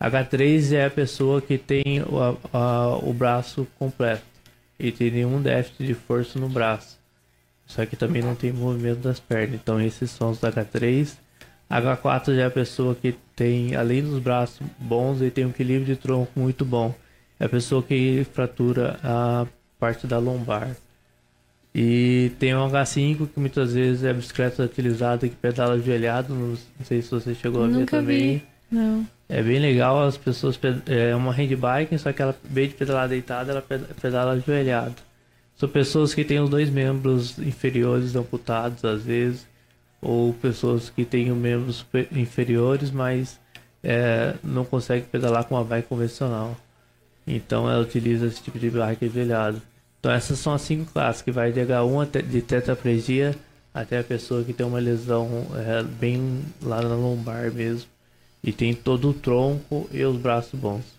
H3 é a pessoa que tem o, a, o braço completo e tem nenhum déficit de força no braço. Só que também não tem movimento das pernas. Então esses são os H3. H4 já é a pessoa que tem, além dos braços bons, ele tem um equilíbrio de tronco muito bom. É a pessoa que fratura a parte da lombar. E tem o H5, que muitas vezes é a bicicleta utilizada que pedala ajoelhado. Não sei se você chegou a Nunca ver também. Vi. Não. É bem legal, as pessoas é uma handbike, só que ela, em vez de pedalar deitada, ela pedala ajoelhada. São pessoas que têm os dois membros inferiores amputados às vezes, ou pessoas que os membros inferiores, mas é, não conseguem pedalar com uma bike convencional. Então ela utiliza esse tipo de bike ajoelhada. Então essas são as cinco classes, que vai de H1 até, de tetraplegia até a pessoa que tem uma lesão é, bem lá na lombar mesmo e tem todo o tronco e os braços bons.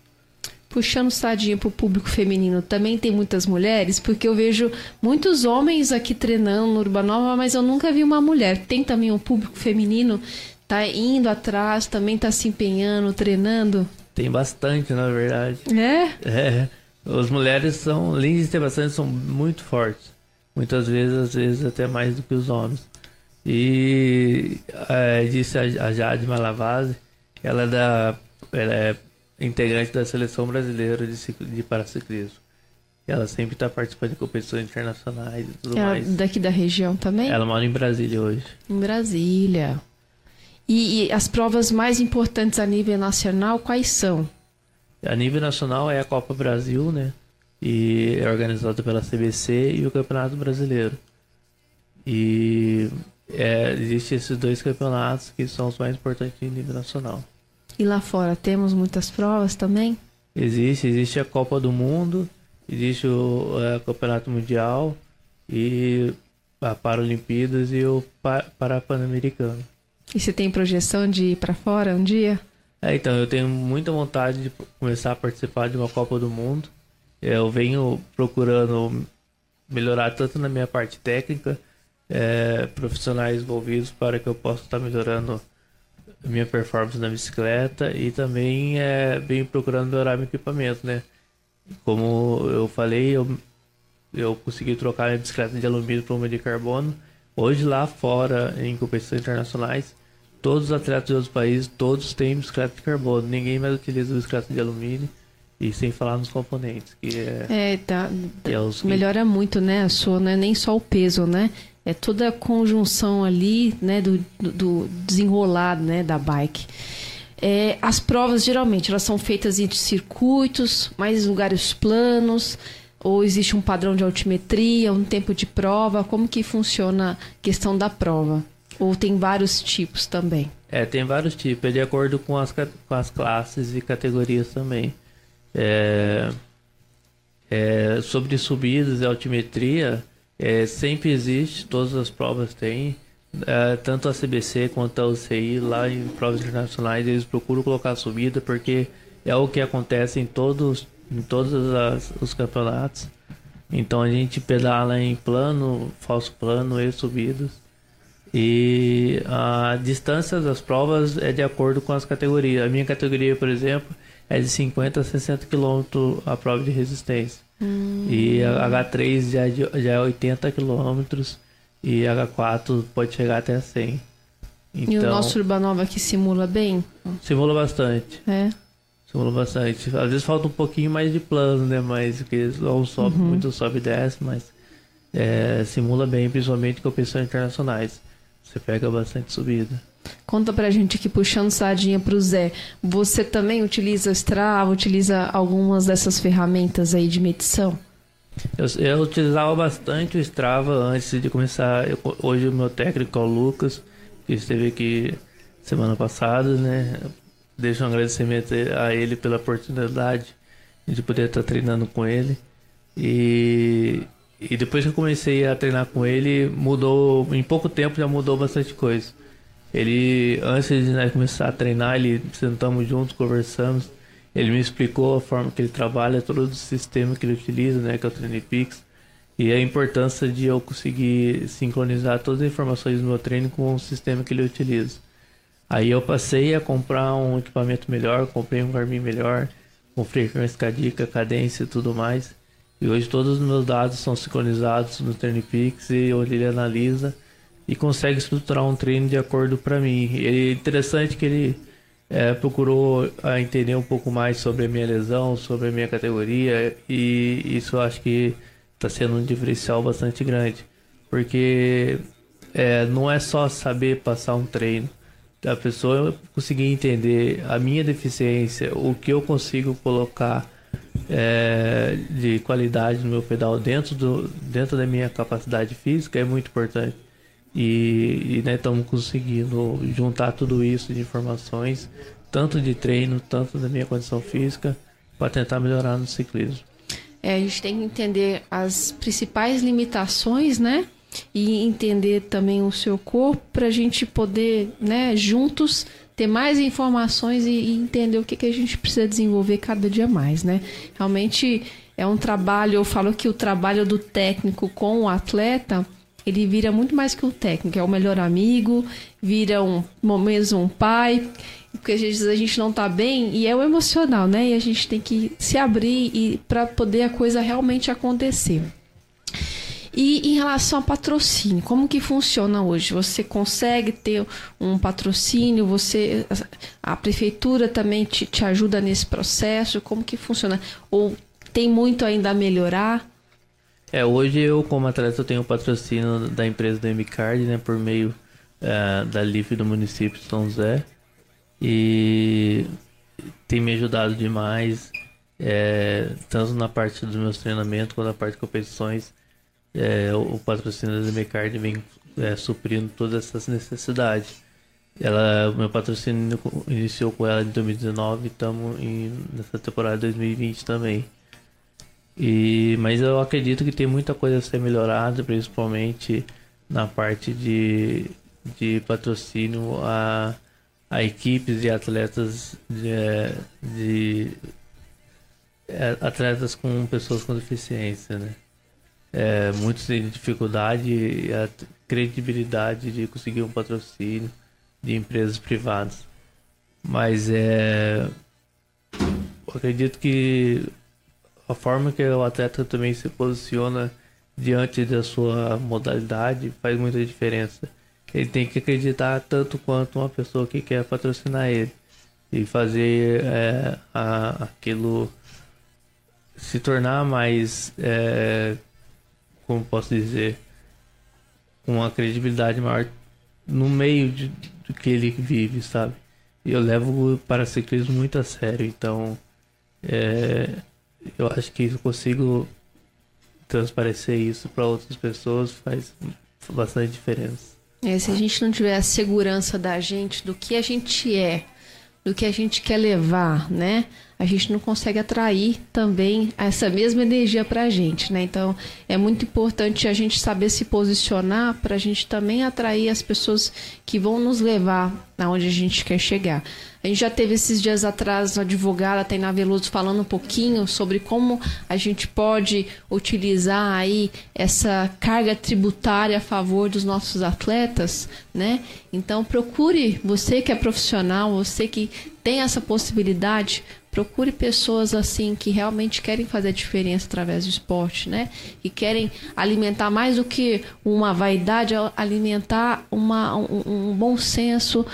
Puxando sardinha pro público feminino, também tem muitas mulheres, porque eu vejo muitos homens aqui treinando no Urbanova, mas eu nunca vi uma mulher. Tem também um público feminino, tá indo atrás, também tá se empenhando, treinando? Tem bastante, na verdade. É? É. As mulheres são, além de ter bastante, são muito fortes. Muitas vezes, às vezes, até mais do que os homens. E é, disse a Jade Malavase, ela é, da, ela é integrante da seleção brasileira de, de paraciclismo. Ela sempre está participando de competições internacionais e tudo ela mais. Daqui da região também? Ela mora em Brasília hoje. Em Brasília. E, e, as provas mais importantes a nível nacional, quais são? A nível nacional é a Copa Brasil, né? E é organizada pela CBC e o Campeonato Brasileiro. E é, existem esses dois campeonatos que são os mais importantes em nível nacional. E lá fora temos muitas provas também? Existe, existe a Copa do Mundo, existe o é, Campeonato Mundial e a Paralimpíadas e o Parapan-Americano. E você tem projeção de ir para fora um dia? É, então, eu tenho muita vontade de começar a participar de uma Copa do Mundo. Eu venho procurando melhorar tanto na minha parte técnica, é, profissionais envolvidos para que eu possa estar melhorando minha performance na bicicleta e também é, venho procurando melhorar meu equipamento, né? Como eu falei, eu, eu consegui trocar minha bicicleta de alumínio para uma de carbono. Hoje lá fora, em competições internacionais, todos os atletas de outros países, todos têm bicicleta de carbono. Ninguém mais utiliza bicicleta de alumínio. E sem falar nos componentes, que é... É, tá, é os... melhora muito, né, a sua, não é nem só o peso, né? É toda a conjunção ali, né, do, do desenrolar, né, da bike. É, as provas, geralmente, elas são feitas em circuitos, mais lugares planos, ou existe um padrão de altimetria, um tempo de prova? Como que funciona a questão da prova? Ou tem vários tipos também? É, tem vários tipos, é de acordo com as, com as classes e categorias também. É, é, sobre subidas e altimetria, é, sempre existe, todas as provas têm. É, tanto a CBC quanto a UCI, lá em provas internacionais, eles procuram colocar subida porque é o que acontece em todos, em todos as, os campeonatos. Então a gente pedala em plano, falso plano e subidas. E a distância das provas é de acordo com as categorias. A minha categoria, por exemplo, é de 50 a 60 km a prova de resistência. Hum. E a H3 já, é já é 80 km e a H4 pode chegar até 100. Então, e o então nosso Urbanova aqui simula bem? Simula bastante. É. Simula bastante. Às vezes falta um pouquinho mais de plano, né? Mas porque não sobe uhum. muito, sobe e desce, mas é, simula bem, principalmente com competições internacionais. Você pega bastante subida. Conta pra gente aqui, puxando sardinha pro Zé. Você também utiliza Strava, utiliza algumas dessas ferramentas aí de medição? Eu, eu utilizava bastante o Strava antes de começar. Eu, hoje o meu técnico é o Lucas, que esteve aqui semana passada, né? Deixo um agradecimento a ele pela oportunidade de poder estar treinando com ele. E e depois que eu comecei a treinar com ele, mudou, em pouco tempo já mudou bastante coisa. Ele, antes de nós começar a treinar, ele sentamos juntos, conversamos. Ele me explicou a forma que ele trabalha, todo o sistema que ele utiliza, né, que é o TrainePix. E a importância de eu conseguir sincronizar todas as informações do meu treino com o sistema que ele utiliza. Aí eu passei a comprar um equipamento melhor, comprei um Garmin melhor, com frequência cardíaca, cadência e tudo mais. E hoje todos os meus dados são sincronizados no TurnPix e ele analisa e consegue estruturar um treino de acordo para mim. E é interessante que ele é, procurou a entender um pouco mais sobre a minha lesão, sobre a minha categoria e isso eu acho que está sendo um diferencial bastante grande, porque é, não é só saber passar um treino, a pessoa conseguir entender a minha deficiência, o que eu consigo colocar é, de qualidade no meu pedal dentro, do, dentro da minha capacidade física é muito importante. E, e né, estamos conseguindo juntar tudo isso de informações, tanto de treino, tanto da minha condição física, para tentar melhorar no ciclismo. É, a gente tem que entender as principais limitações, né? E entender também o seu corpo para a gente poder, né, juntos ter mais informações e, e entender o que, que a gente precisa desenvolver cada dia mais, né? Realmente é um trabalho, eu falo que o trabalho do técnico com o atleta, ele vira muito mais que o técnico, é o melhor amigo, vira um mesmo um pai, porque às vezes a gente não tá bem e é o emocional, né? E a gente tem que se abrir para poder a coisa realmente acontecer. E em relação a patrocínio, como que funciona hoje? Você consegue ter um patrocínio? Você a prefeitura também te, te ajuda nesse processo? Como que funciona? Ou tem muito ainda a melhorar? É, hoje eu como atleta eu tenho o patrocínio da empresa do MCard, né, por meio é, da LIF do município de São José. E tem me ajudado demais, é, tanto na parte dos meus treinamentos quanto na parte de competições. É, o patrocínio da MCard vem é, suprindo todas essas necessidades. Ela, meu patrocínio iniciou com ela em 2019 e estamos nessa temporada de 2020 também. E, mas eu acredito que tem muita coisa a ser melhorada, principalmente na parte de, de patrocínio a, a equipes e atletas de, de é, atletas com pessoas com deficiência, né? É, muitos têm dificuldade a credibilidade de conseguir um patrocínio de empresas privadas. Mas é, acredito que a forma que o atleta também se posiciona diante da sua modalidade faz muita diferença. Ele tem que acreditar tanto quanto uma pessoa que quer patrocinar ele e fazer é, a, aquilo se tornar mais, é, como posso dizer, uma credibilidade maior no meio de, do que ele vive, sabe? E eu levo o paraciclismo muito a sério, então é, eu acho que eu consigo transparecer isso para outras pessoas faz bastante diferença. É, se a gente não tiver a segurança da gente, do que a gente é, do que a gente quer levar, né? A gente não consegue atrair também essa mesma energia para a gente, né? Então é muito importante a gente saber se posicionar para a gente também atrair as pessoas que vão nos levar aonde a gente quer chegar. A gente já teve esses dias atrás a advogada Tainá Veloso falando um pouquinho sobre como a gente pode utilizar aí essa carga tributária a favor dos nossos atletas, né? Então procure, você que é profissional, você que tem essa possibilidade, procure pessoas assim que realmente querem fazer a diferença através do esporte, né? Que querem alimentar mais do que uma vaidade, alimentar uma, um, um bom senso,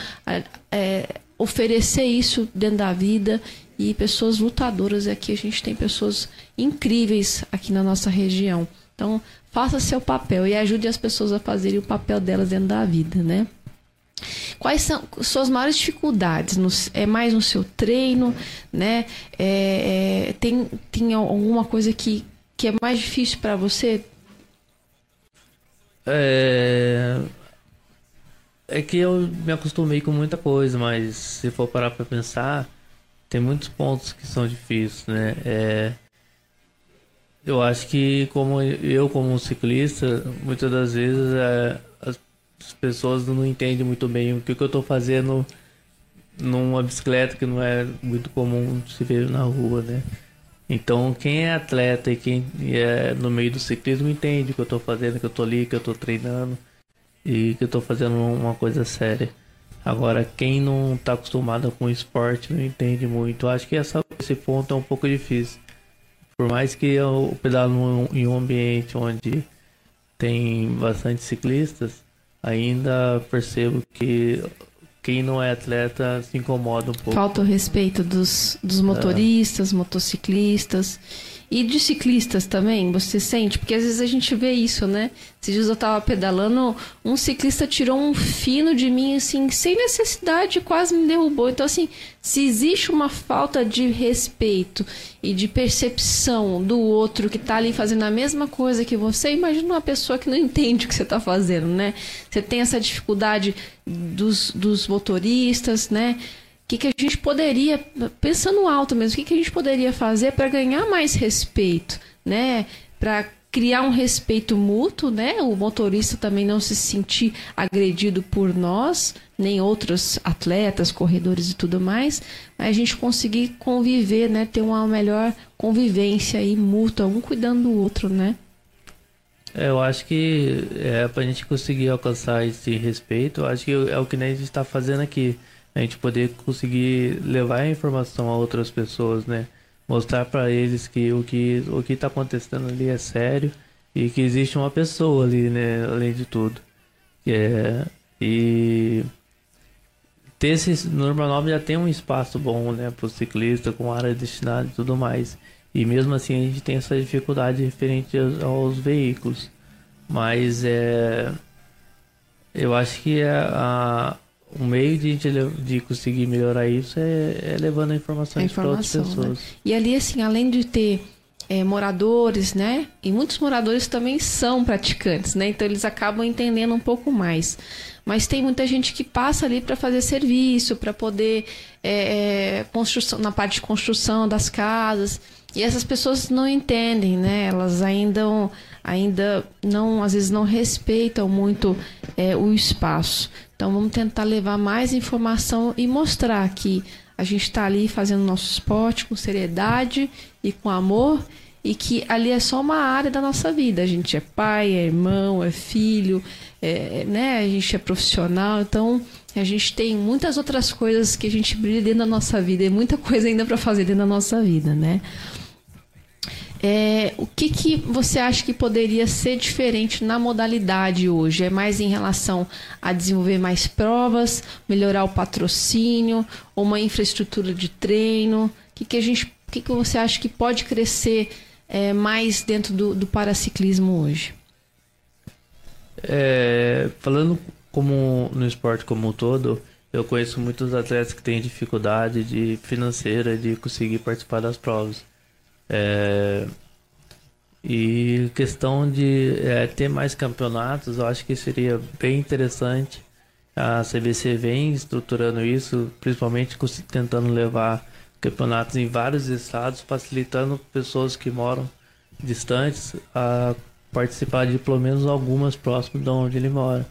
é, oferecer isso dentro da vida e pessoas lutadoras. Aqui a gente tem pessoas incríveis aqui na nossa região. Então, faça seu papel e ajude as pessoas a fazerem o papel delas dentro da vida, né? Quais são suas maiores dificuldades? No, é mais no seu treino, né? É, é, tem, tem alguma coisa que, que é mais difícil para você? É, é que eu me acostumei com muita coisa, mas se for parar para pensar, tem muitos pontos que são difíceis, né? É, eu acho que como eu como ciclista, muitas das vezes é, as, as, pessoas não entendem muito bem o que, que eu estou fazendo numa bicicleta que não é muito comum se ver na rua, né? Então quem é atleta e quem é no meio do ciclismo entende o que eu estou fazendo, que eu estou ali, que eu estou treinando e que eu tô fazendo uma coisa séria. Agora, quem não tá acostumado com esporte não entende muito. Acho que essa, esse ponto é um pouco difícil. Por mais que eu pedalo em um ambiente onde tem bastante ciclistas, ainda percebo que quem não é atleta se incomoda um pouco. Falta o respeito dos, dos motoristas, é. motociclistas. E de ciclistas também, você sente? Porque às vezes a gente vê isso, né? Esses dias eu tava pedalando, um ciclista tirou um fino de mim, assim, sem necessidade, quase me derrubou. Então, assim, se existe uma falta de respeito e de percepção do outro que tá ali fazendo a mesma coisa que você, imagina uma pessoa que não entende o que você tá fazendo, né? Você tem essa dificuldade dos, dos motoristas, né? O que, que a gente poderia, pensando alto mesmo, o que, que a gente poderia fazer para ganhar mais respeito, né? Para criar um respeito mútuo, né? O motorista também não se sentir agredido por nós, nem outros atletas, corredores e tudo mais, a gente conseguir conviver, né? Ter uma melhor convivência aí mútua, um cuidando do outro, né? É, eu acho que é, para a gente conseguir alcançar esse respeito, eu acho que é o que a gente está fazendo aqui a gente poder conseguir levar a informação a outras pessoas, né? Mostrar para eles que o que o que está acontecendo ali é sério e que existe uma pessoa ali, né, além de tudo. É, e ter esse no Urbanova já tem um espaço bom, né, para ciclista com área destinada e tudo mais. E mesmo assim a gente tem essa dificuldade referente aos, aos veículos. Mas é eu acho que a, a o meio de, de conseguir melhorar isso é, é levando a informação, a informação para outras pessoas. Né? E ali, assim, além de ter é, moradores, né? E muitos moradores também são praticantes, né? Então eles acabam entendendo um pouco mais. Mas tem muita gente que passa ali para fazer serviço, para poder é, construção na parte de construção das casas. E essas pessoas não entendem, né? Elas ainda, ainda não, às vezes não respeitam muito é, o espaço. Então vamos tentar levar mais informação e mostrar que a gente está ali fazendo nosso esporte com seriedade e com amor e que ali é só uma área da nossa vida. A gente é pai, é irmão, é filho, é, né? A gente é profissional, então a gente tem muitas outras coisas que a gente brilha dentro da nossa vida e muita coisa ainda para fazer dentro da nossa vida, né? É, o que, que você acha que poderia ser diferente na modalidade hoje? É mais em relação a desenvolver mais provas, melhorar o patrocínio, uma infraestrutura de treino? O que, que a gente, o que, que você acha que pode crescer é, mais dentro do, do paraciclismo hoje? É, falando como no esporte como um todo, eu conheço muitos atletas que têm dificuldade de financeira de conseguir participar das provas. É, e questão de é, ter mais campeonatos, eu acho que seria bem interessante. A CBC vem estruturando isso, principalmente tentando levar campeonatos em vários estados, facilitando pessoas que moram distantes a participar de pelo menos algumas próximas de onde ele mora.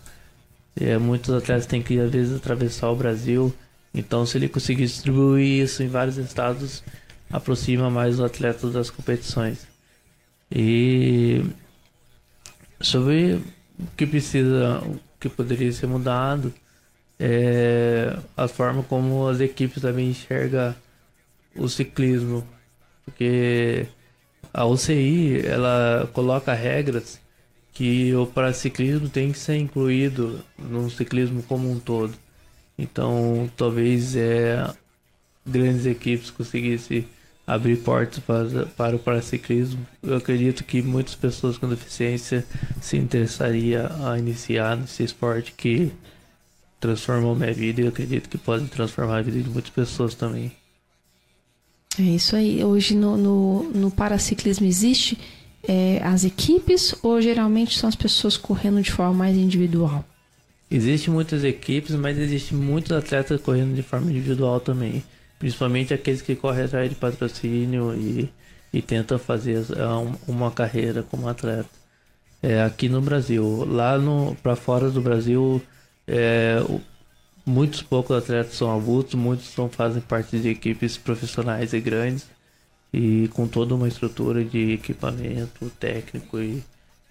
É, muitos atletas têm que às vezes atravessar o Brasil, então se ele conseguir distribuir isso em vários estados, aproxima mais os atletas das competições. E sobre o que precisa, o que poderia ser mudado, é a forma como as equipes também enxergam o ciclismo, porque a UCI ela coloca regras que o paraciclismo tem que ser incluído no ciclismo como um todo. Então, talvez é, grandes equipes conseguissem abrir portas para, para o paraciclismo. Eu acredito que muitas pessoas com deficiência se interessariam a iniciar nesse esporte que transformou minha vida e eu acredito que pode transformar a vida de muitas pessoas também. É isso aí. Hoje no, no, no paraciclismo existe é, as equipes ou geralmente são as pessoas correndo de forma mais individual? Existem muitas equipes, mas existem muitos atletas correndo de forma individual também principalmente aqueles que correm atrás de patrocínio e, e tentam fazer é, uma carreira como atleta. É, aqui no Brasil, lá para fora do Brasil, é, muitos poucos atletas são avulsos, muitos são, fazem parte de equipes profissionais e grandes e com toda uma estrutura de equipamento técnico e,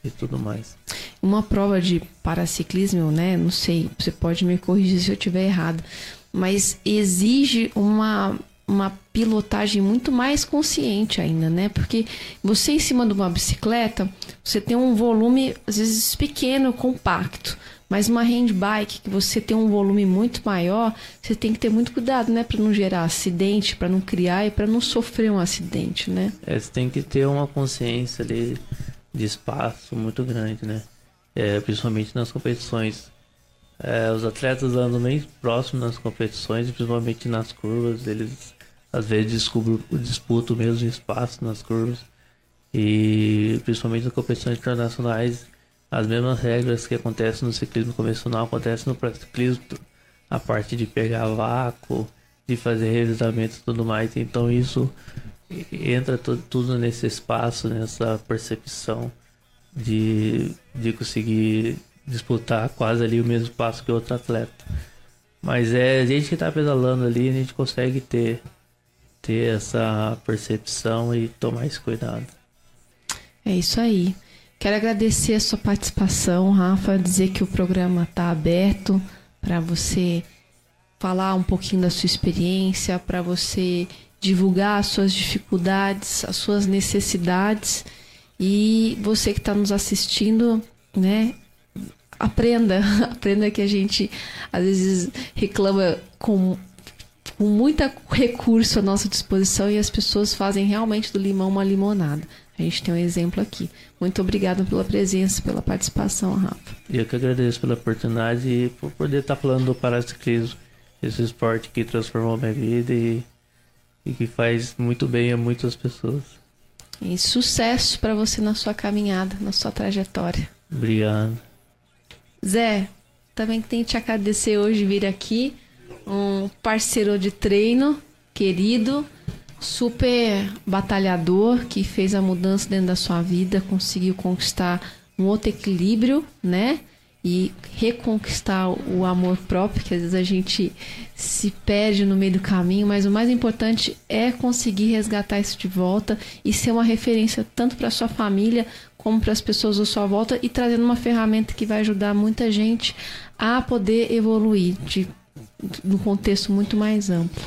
e tudo mais. Uma prova de paraciclismo, né? Não sei, você pode me corrigir se eu estiver errado mas exige uma, uma pilotagem muito mais consciente ainda, né? Porque você em cima de uma bicicleta, você tem um volume às vezes pequeno, compacto. Mas uma handbike que você tem um volume muito maior, você tem que ter muito cuidado, né, para não gerar acidente, para não criar e para não sofrer um acidente, né? É, você tem que ter uma consciência ali de espaço muito grande, né? É, principalmente nas competições. É, os atletas andam bem próximo nas competições, principalmente nas curvas. Eles às vezes descobrem, disputam o mesmo espaço nas curvas. E principalmente nas competições internacionais, as mesmas regras que acontecem no ciclismo convencional acontecem no ciclismo. A parte de pegar vácuo, de fazer revisamentos e tudo mais. Então isso entra tudo nesse espaço, nessa percepção de, de conseguir disputar quase ali o mesmo passo que outro atleta. Mas é a gente que está pedalando ali, a gente consegue ter, ter essa percepção e tomar esse cuidado. É isso aí. Quero agradecer a sua participação, Rafa, dizer que o programa está aberto para você falar um pouquinho da sua experiência, para você divulgar as suas dificuldades, as suas necessidades E você que está nos assistindo, né? Aprenda, aprenda que a gente às vezes reclama com com muito recurso à nossa disposição e as pessoas fazem realmente do limão uma limonada. A gente tem um exemplo aqui. Muito obrigada pela presença, pela participação, Rafa. Eu que agradeço pela oportunidade e por poder estar falando do paraciclismo, esse esporte que transformou minha vida e, e que faz muito bem a muitas pessoas. E sucesso para você na sua caminhada, na sua trajetória. Obrigado. Zé, também tenho que te agradecer hoje vir aqui um parceiro de treino querido, super batalhador, que fez a mudança dentro da sua vida, conseguiu conquistar um outro equilíbrio, né? E reconquistar o amor próprio, que às vezes a gente se perde no meio do caminho, mas o mais importante é conseguir resgatar isso de volta e ser uma referência tanto para sua família como para as pessoas à sua volta e trazendo uma ferramenta que vai ajudar muita gente a poder evoluir de num contexto muito mais amplo.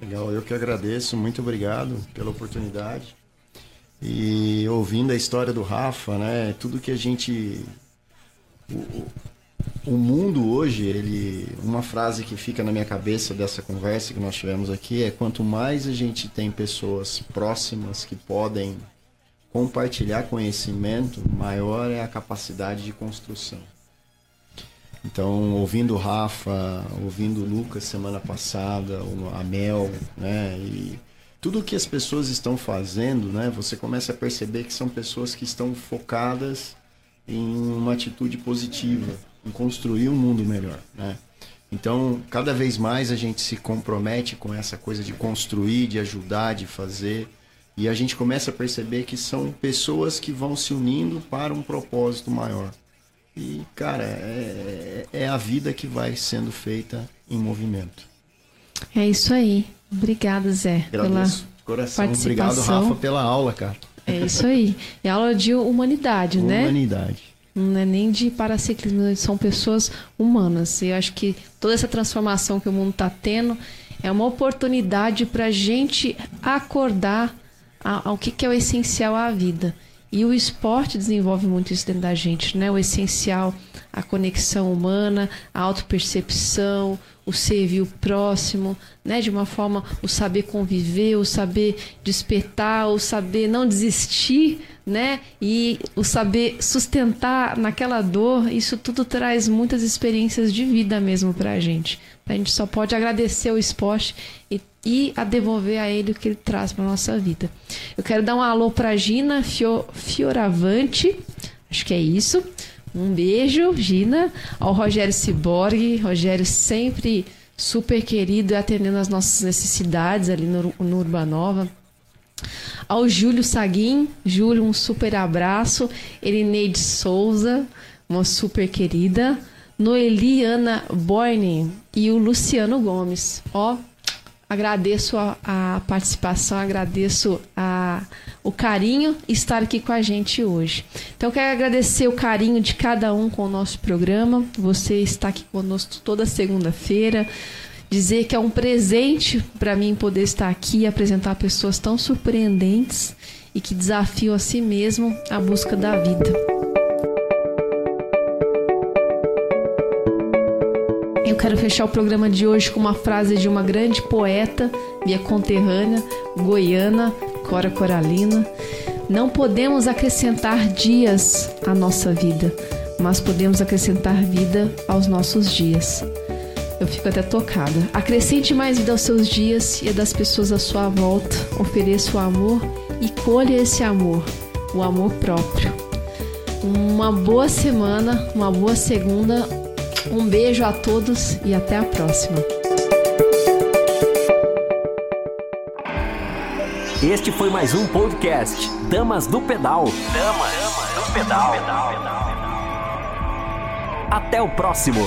Legal, eu que agradeço, muito obrigado pela oportunidade. E ouvindo a história do Rafa, né, tudo que a gente o, o mundo hoje, ele uma frase que fica na minha cabeça dessa conversa que nós tivemos aqui é quanto mais a gente tem pessoas próximas que podem compartilhar conhecimento, maior é a capacidade de construção. Então, ouvindo o Rafa, ouvindo o Lucas semana passada, a Mel, né? E tudo que as pessoas estão fazendo, né? Você começa a perceber que são pessoas que estão focadas em uma atitude positiva, em construir um mundo melhor, né? Então, cada vez mais a gente se compromete com essa coisa de construir, de ajudar, de fazer. E a gente começa a perceber que são pessoas que vão se unindo para um propósito maior. E, cara, é, é a vida que vai sendo feita em movimento. É isso aí. Obrigada, Zé, Agradeço, pela coração. Obrigado, Rafa, pela aula, cara. É isso aí. É aula de humanidade, né? Humanidade. Não é nem de paraciclismo, são pessoas humanas. E eu acho que toda essa transformação que o mundo está tendo é uma oportunidade para a gente acordar ao que, que é o essencial à vida. E o esporte desenvolve muito isso dentro da gente, né? O essencial, a conexão humana, a autopercepção, o servir o próximo, né? De uma forma, o saber conviver, o saber despertar, o saber não desistir, né? E o saber sustentar naquela dor, isso tudo traz muitas experiências de vida mesmo pra gente. A gente só pode agradecer o esporte e e a devolver a ele o que ele traz para nossa vida. Eu quero dar um alô para Gina Fioravante, acho que é isso. Um beijo, Gina, ao Rogério Ciborgue, Rogério sempre super querido e atendendo as nossas necessidades ali no, no Urbanova. Ao Júlio Saguin, Júlio, um super abraço. Elineide Souza, uma super querida. Noeliana Borne e o Luciano Gomes. Ó, Agradeço a, a participação, agradeço a, o carinho estar aqui com a gente hoje. Então, quero agradecer o carinho de cada um com o nosso programa. Você está aqui conosco toda segunda-feira. Dizer que é um presente para mim poder estar aqui e apresentar pessoas tão surpreendentes e que desafiam a si mesmo a busca da vida. Quero fechar o programa de hoje com uma frase de uma grande poeta, minha conterrânea, goiana, Cora Coralina. Não podemos acrescentar dias à nossa vida, mas podemos acrescentar vida aos nossos dias. Eu fico até tocada. Acrescente mais vida aos seus dias e a das pessoas à sua volta. Ofereça o amor e colha esse amor, o amor próprio. Uma boa semana, uma boa segunda, um beijo a todos e até a próxima. Este foi mais um podcast Damas do Pedal. Damas do Pedal. Até o próximo.